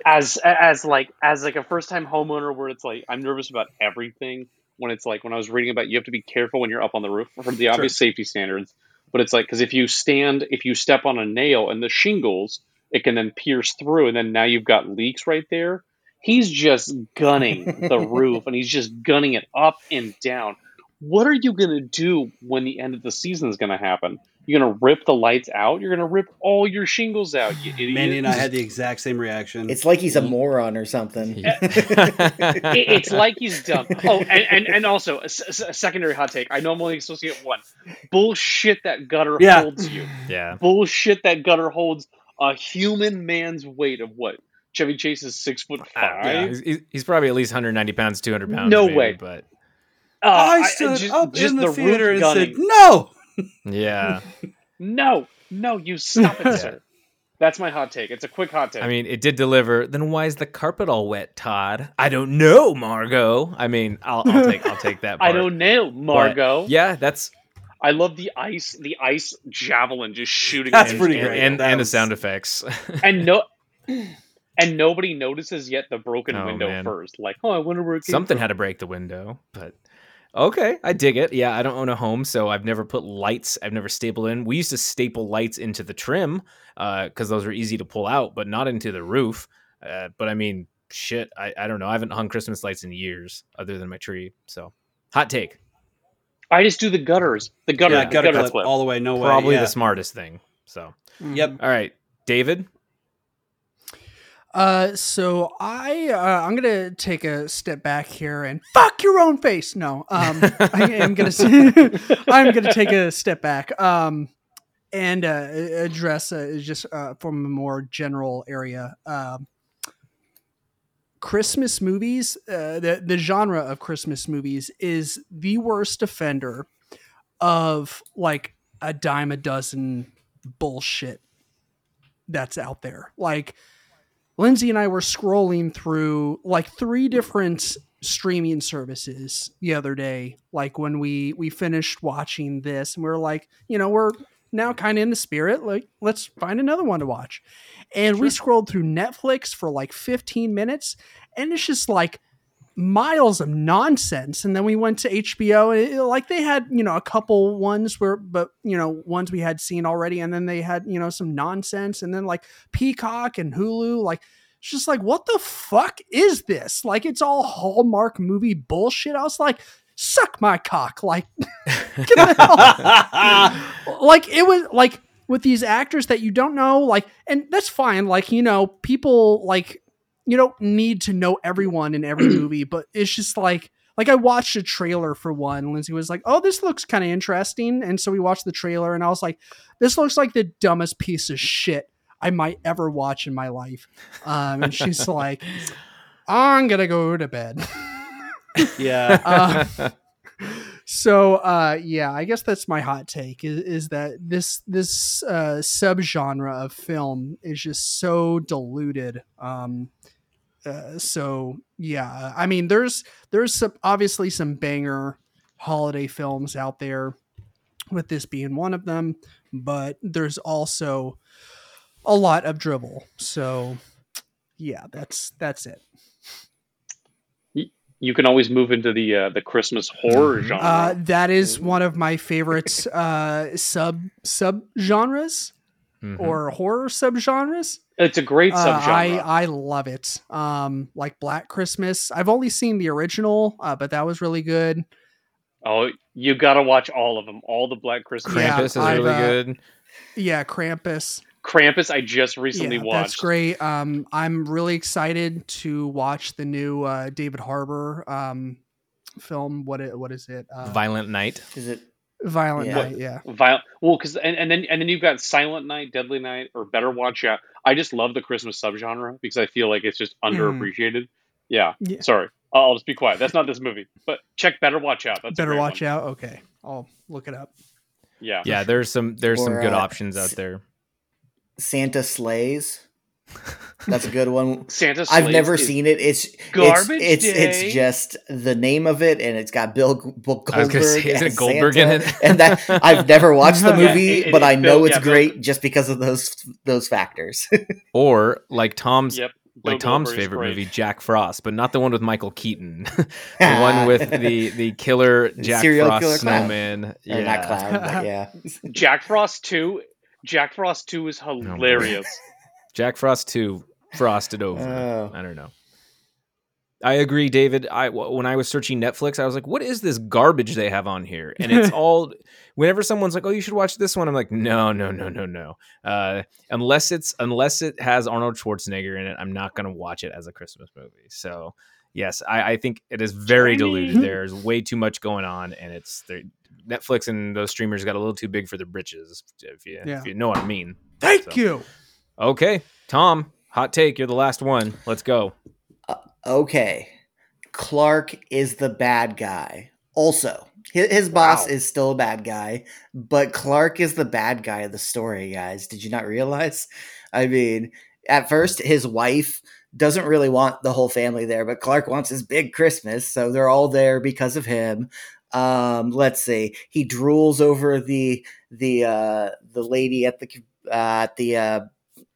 as as like as like a first time homeowner where it's like I'm nervous about everything when it's like when I was reading about you have to be careful when you're up on the roof for the obvious safety standards but it's like because if you stand if you step on a nail and the shingles it can then pierce through and then now you've got leaks right there he's just gunning the roof and he's just gunning it up and down what are you going to do when the end of the season is going to happen you're going to rip the lights out you're going to rip all your shingles out you idiot Mandy and I had the exact same reaction. It's like he's a mm. moron or something. it's like he's dumb. Oh, and, and, and also a, s- a secondary hot take. I know I'm only supposed to get one. Bullshit that gutter Yeah. holds you. yeah. Bullshit that gutter holds a human man's weight of what? Chevy Chase is six foot five. don't. He's- He's, he's probably at least 190 pounds, 200 pounds. No maybe, way. But Uh, I stood just- up just in the, roof theater and gunning. said, "No." yeah. No, no, you stop it, sir. That's my hot take. It's a quick hot take. I mean, it did deliver. Then why is the carpet all wet, Todd? I don't know, Margo. I mean, I'll, I'll take I'll take that. Part. I don't know, But, Margo. yeah, that's I love the ice, the ice javelin just shooting. That's in pretty the great. and, That and the sound effects. and no and nobody notices yet the broken Oh, window man. first like oh i wonder where it came Something from. had to break the window, but okay, I dig it. Yeah, I don't own a home, so I've never put lights. I've never stapled in. We used to staple lights into the trim because those were easy to pull out, but not into the roof. Uh, but I mean, shit, I, I don't know. I haven't hung Christmas lights in years, other than my tree. So, hot take. i just do the gutters the gutter, Yeah, the gutter gutter clip clip. all the way. No way. Probably yeah. the smartest thing. So, Yep. all right, David. Uh, so I uh, I'm gonna take a step back here and fuck your own face. No, um, I am gonna I'm gonna take a step back. Um, and uh, address uh, just uh, from a more general area. Um, Christmas movies, uh, the the genre of Christmas movies is the worst offender of like a dime a dozen bullshit that's out there. Like Lindsay and I were scrolling through like three different streaming services the other day like when we we finished watching this and we are like you know we're now kind of in the spirit like let's find another one to watch. And we scrolled through netflix for like 15 minutes and it's just like miles of nonsense. And then we went to hbo it, eh, eh, like they had you know a couple ones where but you know ones we had seen already. And then they had you know some nonsense and then like peacock and hulu like it's just like what the fuck is this? Like it's all hallmark movie bullshit. I was like suck my cock. Like get the hell like it was like with these actors that you don't know like and that's fine. Like you know people like you don't need to know everyone in every movie but it's just like like i watched a trailer for one lindsay was like oh this looks kind of interesting. And so we watched the trailer and i was like this looks like the dumbest piece of shit i might ever watch in my life. Um and she's like i'm gonna go to bed. Yeah. uh, so uh yeah i guess that's my hot take is, is that this this uh subgenre of film is just so diluted um uh, so yeah i mean there's there's some obviously some banger holiday films out there with this being one of them but there's also a lot of dribble so yeah, that's that's it. You can always move into the uh, the Christmas horror Mhm. genre. Uh, that is one of my favorite uh, sub sub genres Mhm. or horror sub genres. it's a great Uh, subgenre. I I love it. Um, like Black Christmas. I've only seen the original, uh, but that was really good. oh, you got to watch all of them. All the Black Christmas. Yeah, Krampus is I've, really uh, good. Yeah, Krampus. Krampus, I just recently yeah, watched. That's great. Um, I'm really excited to watch the new uh, David Harbour um, film. What it, what is it? Uh, Violent Night. Is it? Violent Yeah. Night. Yeah. Violent. well, because and, and then and then you've got Silent Night, Deadly Night, or Better Watch Out. I just love the Christmas subgenre because I feel like it's just underappreciated. Yeah. Mm. Yeah. Sorry, I'll I'll just be quiet. That's not this movie, but check Better Watch Out. That's Better watch one. out. Okay, I'll look it up. Yeah. Yeah, there's some there's some good uh, options out s- there. Santa's Slay. That's a good one. Santa. I've never is- seen it. It's Garbage It's it's, Day. it's just the name of it, and it's got Bill, G- Bill I was Goldberg. gonna say, isn't as it Goldberg in it? and that I've never watched the movie, it- it- but I know Bill- it's yeah, Bill- great just because of those those factors. Or like Tom's Yep. Bill like Tom's Goldberg's favorite great. movie, Jack Frost, but not the one with Michael Keaton. the one with the the killer Jack Serial Frost killer clown. snowman. Or Yeah. not Cloud, but yeah. Jack Frost two. Jack Frost two is boy. hilarious. Jack Frost 2 frosted over. Oh. I don't know. I agree, David. I when I was searching Netflix, I was like, "What is this garbage they have on here?" And it's all. Whenever someone's like, "Oh, you should watch this one," I'm like, "No, no, no, no, no." Uh, unless it's unless it has Arnold Schwarzenegger in it, I'm not going to watch it as a Christmas movie. So, yes, I, I think it is very diluted. There's way too much going on, and it's they're- Netflix and those streamers got a little too big for their britches. If you Yeah. if you know what I mean. Thank So- you. Okay, Tom, hot take. You're the last one. Let's go. Uh, okay. Clark is the bad guy. Also, his, his boss Wow. is still a bad guy, but Clark is the bad guy of the story, guys. Did you not realize? I mean, at first, his wife doesn't really want the whole family there, but Clark wants his big Christmas, so they're all there because of him. Um, let's see. He drools over the the uh, the lady at the uh, at the uh,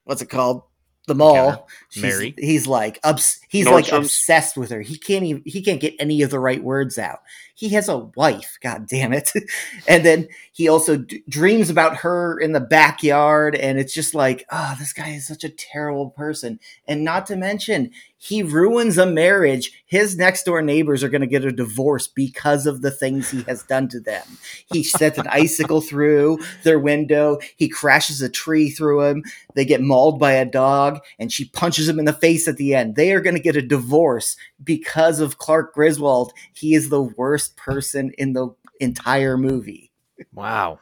what's it called? The mall. Counter. She's- Mary. He's like obs- he's like obsessed with her. He can't even he can't get any of the right words out. He has a wife, god damn it. and then he also d- dreams about her in the backyard and it's just like, oh, this guy is such a terrible person. And not to mention, he ruins a marriage. His next door neighbors are going to get a divorce because of the things he has done to them. He sets an icicle through their window. He crashes a tree through him. They get mauled by a dog, and she punches him in the face at the end. They are going to get a divorce because of Clark Griswold. He is the worst person in the entire movie. Wow.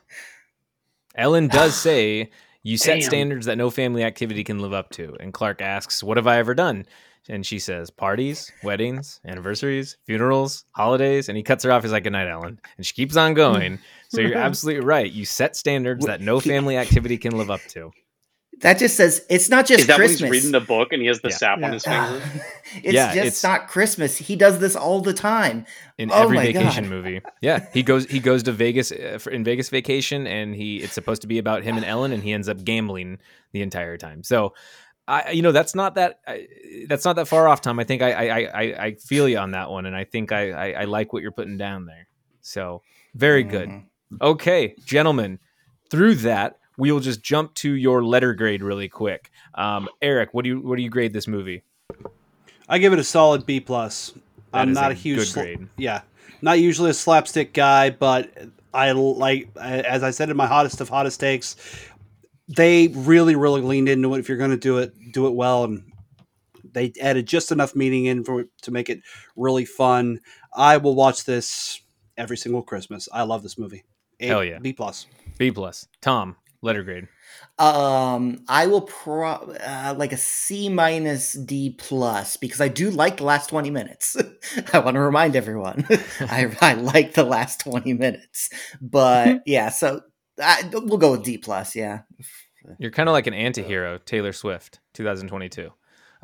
Ellen does say you set Damn. standards that no family activity can live up to. And Clark asks, What have I ever done? And she says, Parties, weddings, anniversaries, funerals, holidays. And he cuts her off. He's like, Good night, Ellen. And she keeps on going. So you're absolutely right. You set standards that no family activity can live up to. That just says it's not just Is that Christmas. when he's reading the book and he has the Yeah. sap Yeah. on his finger? it's Yeah, just it's- not Christmas. He does this all the time. in Oh every vacation God. movie. Yeah, he goes he goes to Vegas uh, for, in Vegas vacation, and he it's supposed to be about him and Ellen, and he ends up gambling the entire time. So, I you know that's not that I, that's not that far off, Tom. I think I I, I, I feel you on that one, and I think I, I I like what you're putting down there. So very good. Mhm. Okay, gentlemen, through that we will just jump to your letter grade really quick. Um, Eric, what do you what do you grade this movie? I give it a solid B plus. That I'm not a a, huge grade. yeah, not usually a slapstick guy, but I like as I said in my hottest of hottest takes, they really really leaned into it. If you're going to do it, do it well, and they added just enough meaning in for to make it really fun. I will watch this every single Christmas. I love this movie. A- Hell yeah. B plus. B plus. Tom, letter grade. Um, I will pro uh, like a C minus D plus because I do like the last twenty minutes. I want to remind everyone I I like the last twenty minutes, but yeah, so I, we'll go with D plus. Yeah, You're kind of like an anti-hero, Taylor Swift, 2022.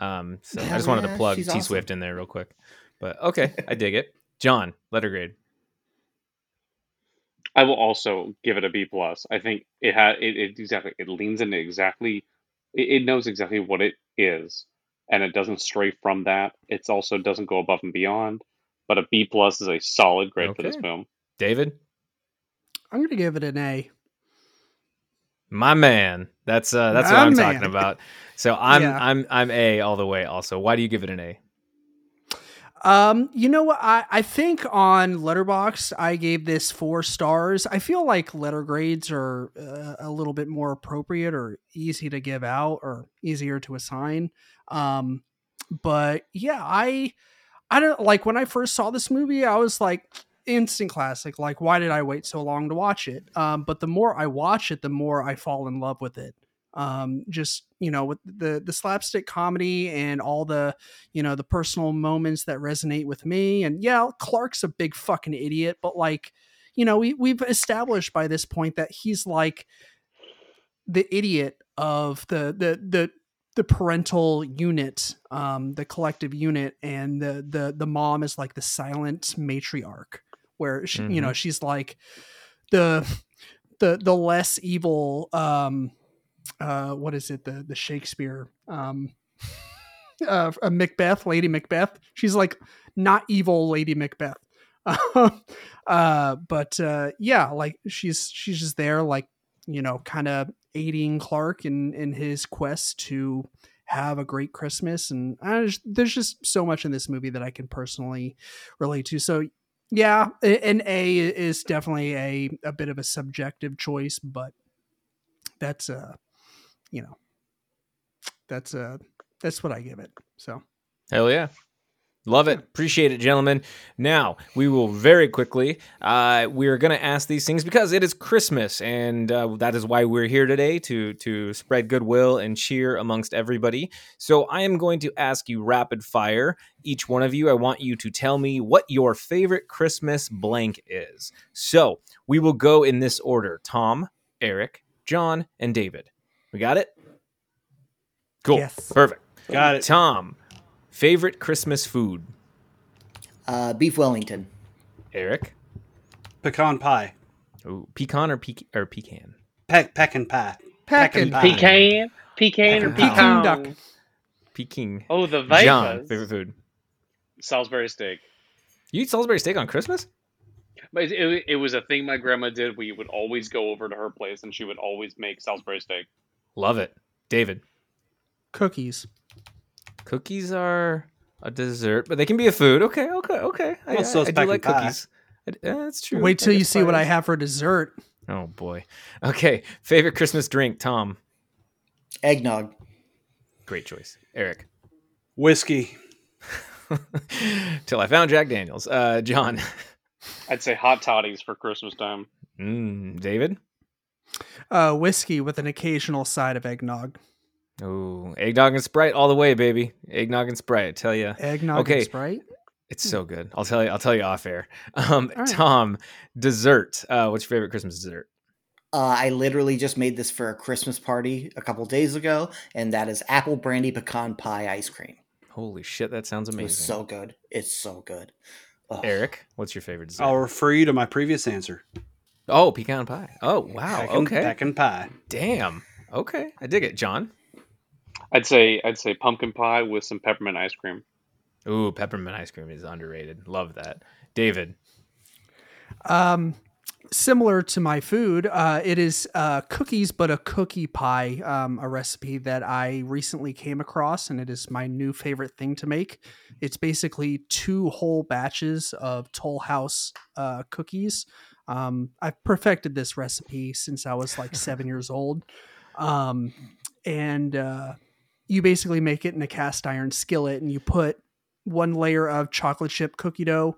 Um, so I just wanted to plug T she's awesome. Swift in there real quick. But okay, I dig it. John, letter grade. I will also give it a B plus. I think it had it, it exactly it leans into exactly it, it knows exactly what it is, and it doesn't stray from that. It also doesn't go above and beyond. But a B plus is a solid grade for this film. David, I'm gonna give it an A. my man. That's uh, that's what I'm man. talking about. So I'm Yeah. I'm I'm A all the way. Also, why do you give it an A? Um, you know what? I, I think on Letterboxd I gave this four stars. I feel like letter grades are uh, a little bit more appropriate or easy to give out or easier to assign. Um, but yeah, I I don't like when I first saw this movie, I was like instant classic. Like, why did I wait so long to watch it? Um, but the more I watch it, the more I fall in love with it. Um, just you know, with the the slapstick comedy and all the you know the personal moments that resonate with me. And yeah clark's a big fucking idiot but like you know we, we've established by this point that he's like the idiot of the the the the parental unit um the collective unit and the the the mom is like the silent matriarch where she, you know she's like the the the less evil um uh what is it the the shakespeare um uh, Macbeth, Lady Macbeth. She's like not evil Lady Macbeth. uh, but uh, yeah, like she's she's just there, like you know, kind of aiding Clark in in his quest to have a great Christmas. And just, there's just so much in this movie that I can personally relate to. So yeah, an A is definitely a a bit of a subjective choice, but that's uh, you know, that's uh that's what I give it. So Hell yeah. Love it. Appreciate it, gentlemen. Now, we will very quickly, uh, we're going to ask these things because it is Christmas, and uh, that is why we're here today to, to spread goodwill and cheer amongst everybody. So, I am going to ask you rapid fire. Each one of you, I want you to tell me what your favorite Christmas blank is. So, we will go in this order Tom, Eric, John, and David. We got it? Cool. Yes. Perfect. Got it. Tom, favorite Christmas food? Uh, Beef Wellington. Eric? Pecan pie. Ooh, pecan or, pe- or pecan? Peck, pecan pie. Pecan pie. Pecan, pecan, or Pecan pecan. duck. Peking. Oh, the John, favorite food. Salisbury steak. You eat Salisbury steak on Christmas? But it, it, it was a thing my grandma did. We would always go over to her place, and she would always make Salisbury steak. Love it. David. cookies. Cookies are a dessert, but they can be a food. Okay, okay, okay. I, so I- I do like pie. cookies. I- uh, that's true. Wait till you guess see what I have for dessert. Oh boy. Okay. Favorite Christmas drink, Tom. Eggnog. Great choice. Eric. Whiskey. Till I found Jack Daniels. Uh, John. I'd say hot toddies for Christmas time. Mm, David. Uh, whiskey with an occasional side of eggnog. Ooh, eggnog and Sprite all the way, baby. Eggnog and Sprite. I tell you. Eggnog Okay. and Sprite. It's so good. I'll tell you. I'll tell you off air. Um, All right. Tom, dessert. Uh, what's your favorite Christmas dessert? Uh, I literally just made this for a Christmas party a couple days ago, and that is apple brandy pecan pie ice cream. Holy shit, that sounds amazing. was so good. It's so good. Ugh. Eric, what's your favorite dessert? I'll refer you to my previous answer. Oh, pecan pie. Oh, wow. Pecan, okay. Pecan pie. Damn. Okay, I dig it. John. I'd say I'd say pumpkin pie with some peppermint ice cream. Ooh, peppermint ice cream is underrated. Love that. David. Um, similar to my food, uh, it is uh, cookies, but a cookie pie, um, a recipe that I recently came across, and it is my new favorite thing to make. It's basically two whole batches of Toll House uh, cookies. Um, I've perfected this recipe since I was like seven years old. Um, and uh, you basically make it in a cast iron skillet, and you put one layer of chocolate chip cookie dough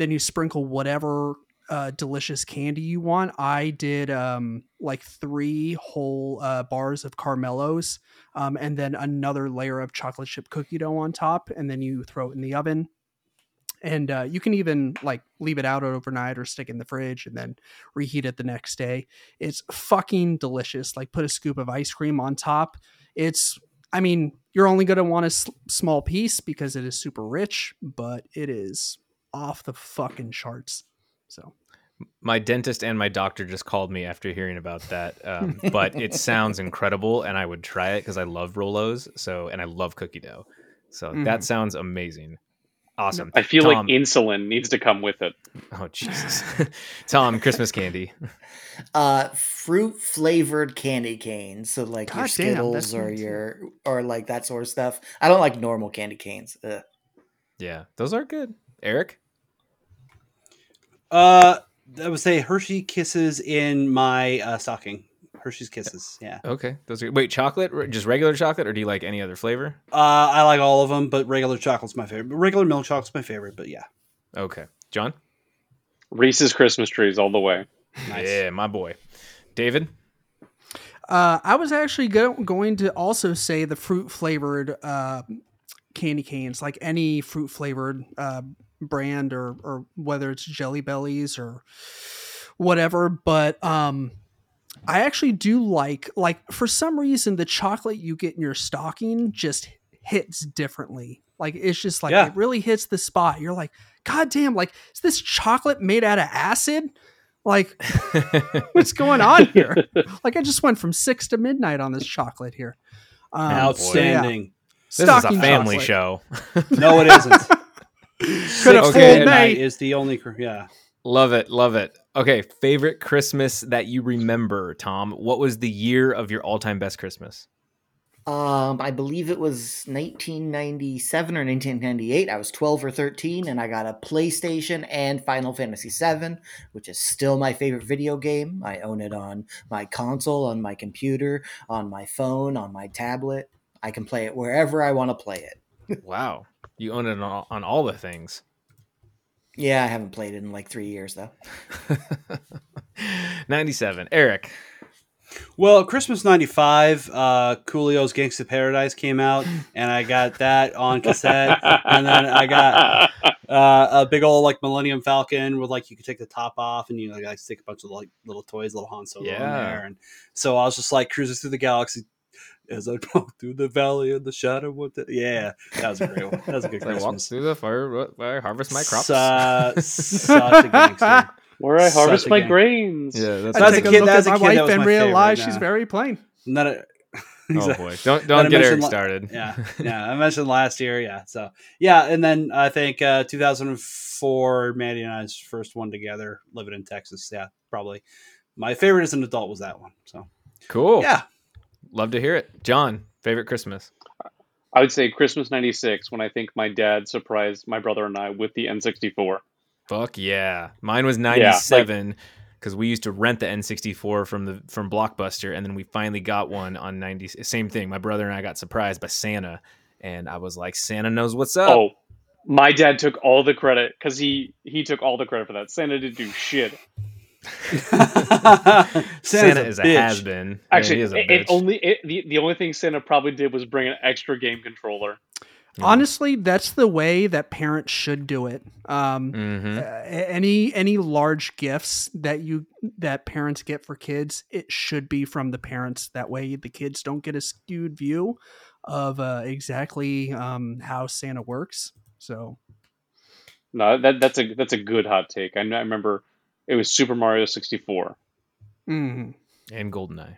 then you sprinkle whatever uh, delicious candy you want. I did um, like three whole uh, bars of Caramellos, um, and then another layer of chocolate chip cookie dough on top, and then you throw it in the oven. And uh, you can even like leave it out overnight or stick in the fridge and then reheat it the next day. It's fucking delicious. Like put a scoop of ice cream on top. It's, I mean, you're only going to want a s- small piece because it is super rich, but it is off the fucking charts. So My dentist and my doctor just called me after hearing about that. Um, but it sounds incredible, and I would try it because I love Rolos. So, and I love cookie dough. So Mhm. that sounds amazing. Awesome. I feel Tom- like insulin needs to come with it. Oh Jesus. Tom, Christmas candy. Uh, fruit flavored candy canes. So like your God damn, Skittles that's or me too. your or like that sort of stuff. I don't like normal candy canes. Ugh. Yeah, those are good. Eric? Uh, I would say Hershey Kisses in my uh, stocking. Hershey's Kisses. Yeah. Okay. Those are wait, chocolate? Just regular chocolate or do you like any other flavor? Uh, I like all of them, but regular chocolate's my favorite. Regular milk chocolate's my favorite. But yeah, Okay. John? Reese's Christmas trees all the way. nice. Yeah, my boy. David? Uh, I was actually go- going to also say the fruit flavored uh, candy canes, like any fruit flavored uh, brand, or or whether it's Jelly Bellies or whatever. But um, I actually do like like for some reason the chocolate you get in your stocking just hits differently. Like it's just like Yeah. it really hits the spot. You're like, God damn! Like is this chocolate made out of acid? Like what's going on here? like I just went from six to midnight on this chocolate here. Um, Outstanding. This Stocking is a family chocolate. show. No, it isn't. Could have Six Okay. fooled midnight is the only. cr- Yeah. Love it, love it. Okay, favorite Christmas that you remember, Tom. What was the year of your all-time best Christmas? Um, I believe it was 1997 or 1998. I was 12 or 13, and I got a PlayStation and Final Fantasy VII, which is still my favorite video game. I own it on my console, on my computer, on my phone, on my tablet. I can play it wherever I want to play it. Wow. You own it on all, on all the things. Yeah, I haven't played it in like three years though. 97. Eric. Well, Christmas '95, uh, Coolio's Gangsta Paradise came out, and I got that on cassette. and then I got uh, a big old like Millennium Falcon with like you could take the top off and you like, like stick a bunch of like little toys, little Han Solo in there. And so I was just like cruising through the galaxy as I walk through the valley of the shadow. Of the... Yeah, that was a great one. That was a good As I walk Christmas. through the fire, I harvest my crops. Uh, such a gangster. Where I harvest Such my gang. grains. yeah, that's I That's a take a kid- look that's at a my kid, that wife was and my realize favorite, she's yeah. very plain. Not a, Oh boy! Don't don't get Eric mentioned la- started. yeah, yeah. I mentioned last year, yeah. So yeah, and then I think uh, 2004, Maddie and I's first one together, living in Texas. Yeah, probably my favorite as an adult was that one. So Cool. yeah, Love to hear it. John, favorite Christmas. I would say Christmas 96 when I think my dad surprised my brother and I with the N64. Fuck yeah. Mine was Yeah, like- 97 because we used to rent the N64 from the from Blockbuster and then we finally got one on 90 same thing. My brother and I got surprised by Santa and I was like Santa knows what's up. Oh, my dad took all the credit because he he took all the credit for that. Santa didn't do shit. Santa Santa's is a bitch. has been. Actually, he is a it, it only it, the the only thing Santa probably did was bring an extra game controller. Yeah. Honestly, that's the way that parents should do it. Um, Mhm. uh, any any large gifts that you that parents get for kids, it should be from the parents. That way, the kids don't get a skewed view of uh, exactly um, how Santa works. So, No, that that's a that's a good hot take. I, I remember it was Super Mario 64. mm. and Goldeneye.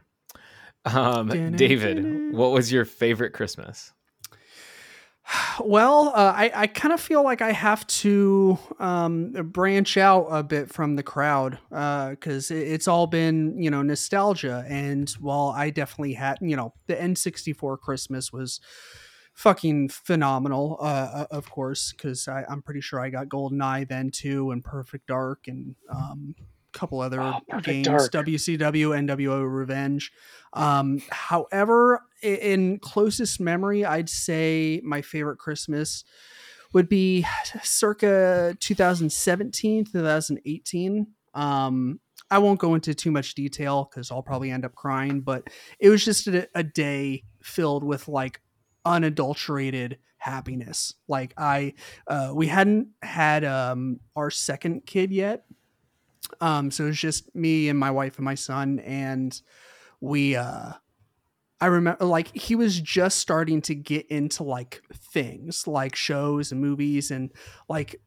Um, David, what was your favorite Christmas? Well, uh, I, I kind of feel like I have to um, branch out a bit from the crowd because it, it's all been, you know, nostalgia. And while I definitely had, you know, the N64 Christmas was fucking phenomenal, uh, of course, because I'm pretty sure I got GoldenEye then too, and Perfect Dark, and um, a couple other Oh, games, Dark. WCW, NWO Revenge. Um, however, in closest memory, I'd say my favorite Christmas would be circa 2017, 2018. Um, I won't go into too much detail because I'll probably end up crying, but it was just a, a day filled with like unadulterated happiness. Like I, uh, we hadn't had um, our second kid yet, um, so it was just me and my wife and my son, and we uh I remember like he was just starting to get into like things like shows and movies and like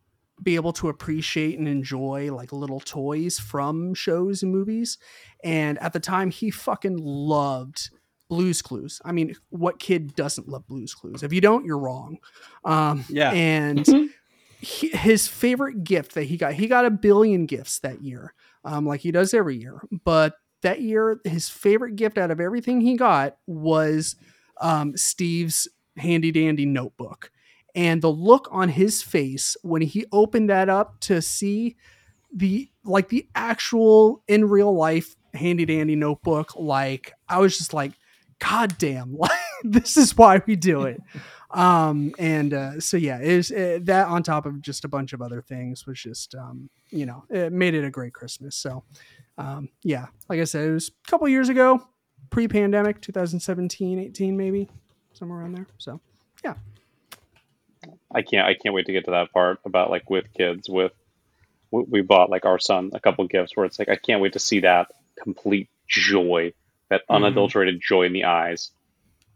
be able to appreciate and enjoy like little toys from shows and movies. And at the time he fucking loved Blues Clues. I mean, what kid doesn't love Blues Clues? If you don't, you're wrong. Um, Yeah. And he, his favorite gift that he got, he got a billion gifts that year, um, like he does every year. But that year, his favorite gift out of everything he got was um, Steve's handy dandy notebook. And the look on his face when he opened that up to see the like the actual in real life handy dandy notebook, like I was just like, God damn, like this is why we do it. um and uh so yeah it uh, that on top of just a bunch of other things was just um you know it made it a great christmas so um yeah like i said it was a couple years ago pre-pandemic 2017 18 maybe somewhere around there so yeah. I can't. I can't wait to get to that part about like with kids. With we bought like our son a couple gifts where it's like I can't wait to see that complete joy, that Mhm. unadulterated joy in the eyes.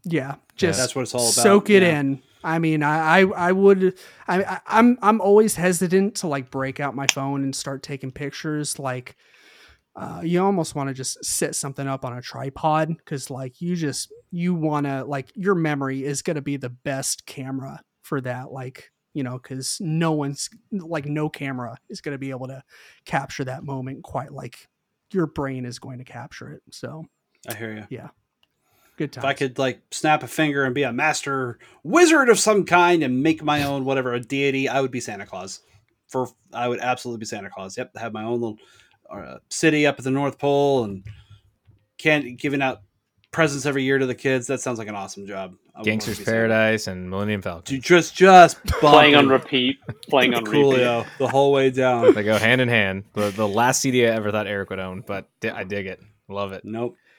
yeah just that's what it's all about. soak it Yeah. in i mean i i, I would I, I i'm i'm always hesitant to like break out my phone and start taking pictures like uh, you almost want to just set something up on a tripod because like you just you want to like your memory is going to be the best camera for that like you know because no one's like no camera is going to be able to capture that moment quite like your brain is going to capture it so I hear you. Yeah. Good times If I could like snap a finger and be a master wizard of some kind and make my own whatever a deity, I would be Santa Claus. For I would absolutely be Santa Claus. Yep, have my own little uh, city up at the North Pole and can giving out presents every year to the kids. That sounds like an awesome job. I Gangster's want Santa. Paradise and Millennium Falcon. Dude, just just Playing on repeat. Playing on repeat. The whole way down. They go hand in hand. The, the last CD I ever thought Eric would own, but di- I dig it. Love it. Nope, those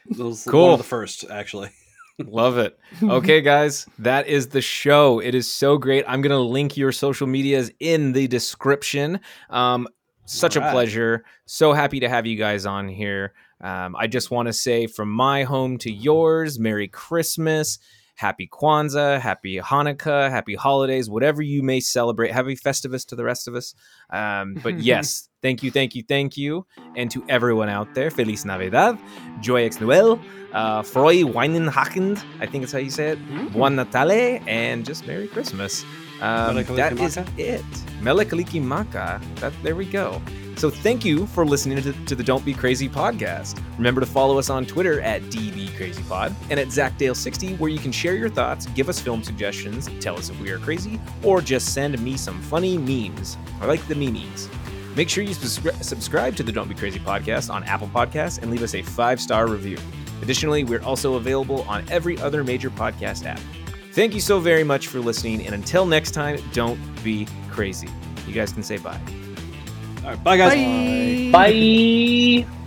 Cool. one of the first actually. Love it. Okay, guys, that is the show. It is so great. I'm going to link your social medias in the description. Um, such All a pleasure. So happy to have you guys on here. Um, I just want to say from my home to yours, Merry Christmas, Happy Kwanzaa, Happy Hanukkah, Happy Holidays, whatever you may celebrate. Happy Festivus to the rest of us. Um, but yes, thank you, thank you, thank you. And to everyone out there, Feliz Navidad, Joyeux Noel, uh, Freu Weihnachten, I think it's how you say it, Buon Natale, and just Merry Christmas. Um, that is it. Mele Kalikimaka. That There we go. So thank you for listening to, to the Don't Be Crazy podcast. Remember to follow us on Twitter at DBCrazyPod and at ZachDale60, where you can share your thoughts, give us film suggestions, tell us if we are crazy, or just send me some funny memes. I like the memes. Make sure you subscri- subscribe to the Don't Be Crazy podcast on Apple Podcasts and leave us a five star review. Additionally, we're also available on every other major podcast app. Thank you so very much for listening, and until next time, don't be crazy. You guys can say bye. All right, bye guys. Bye. Bye.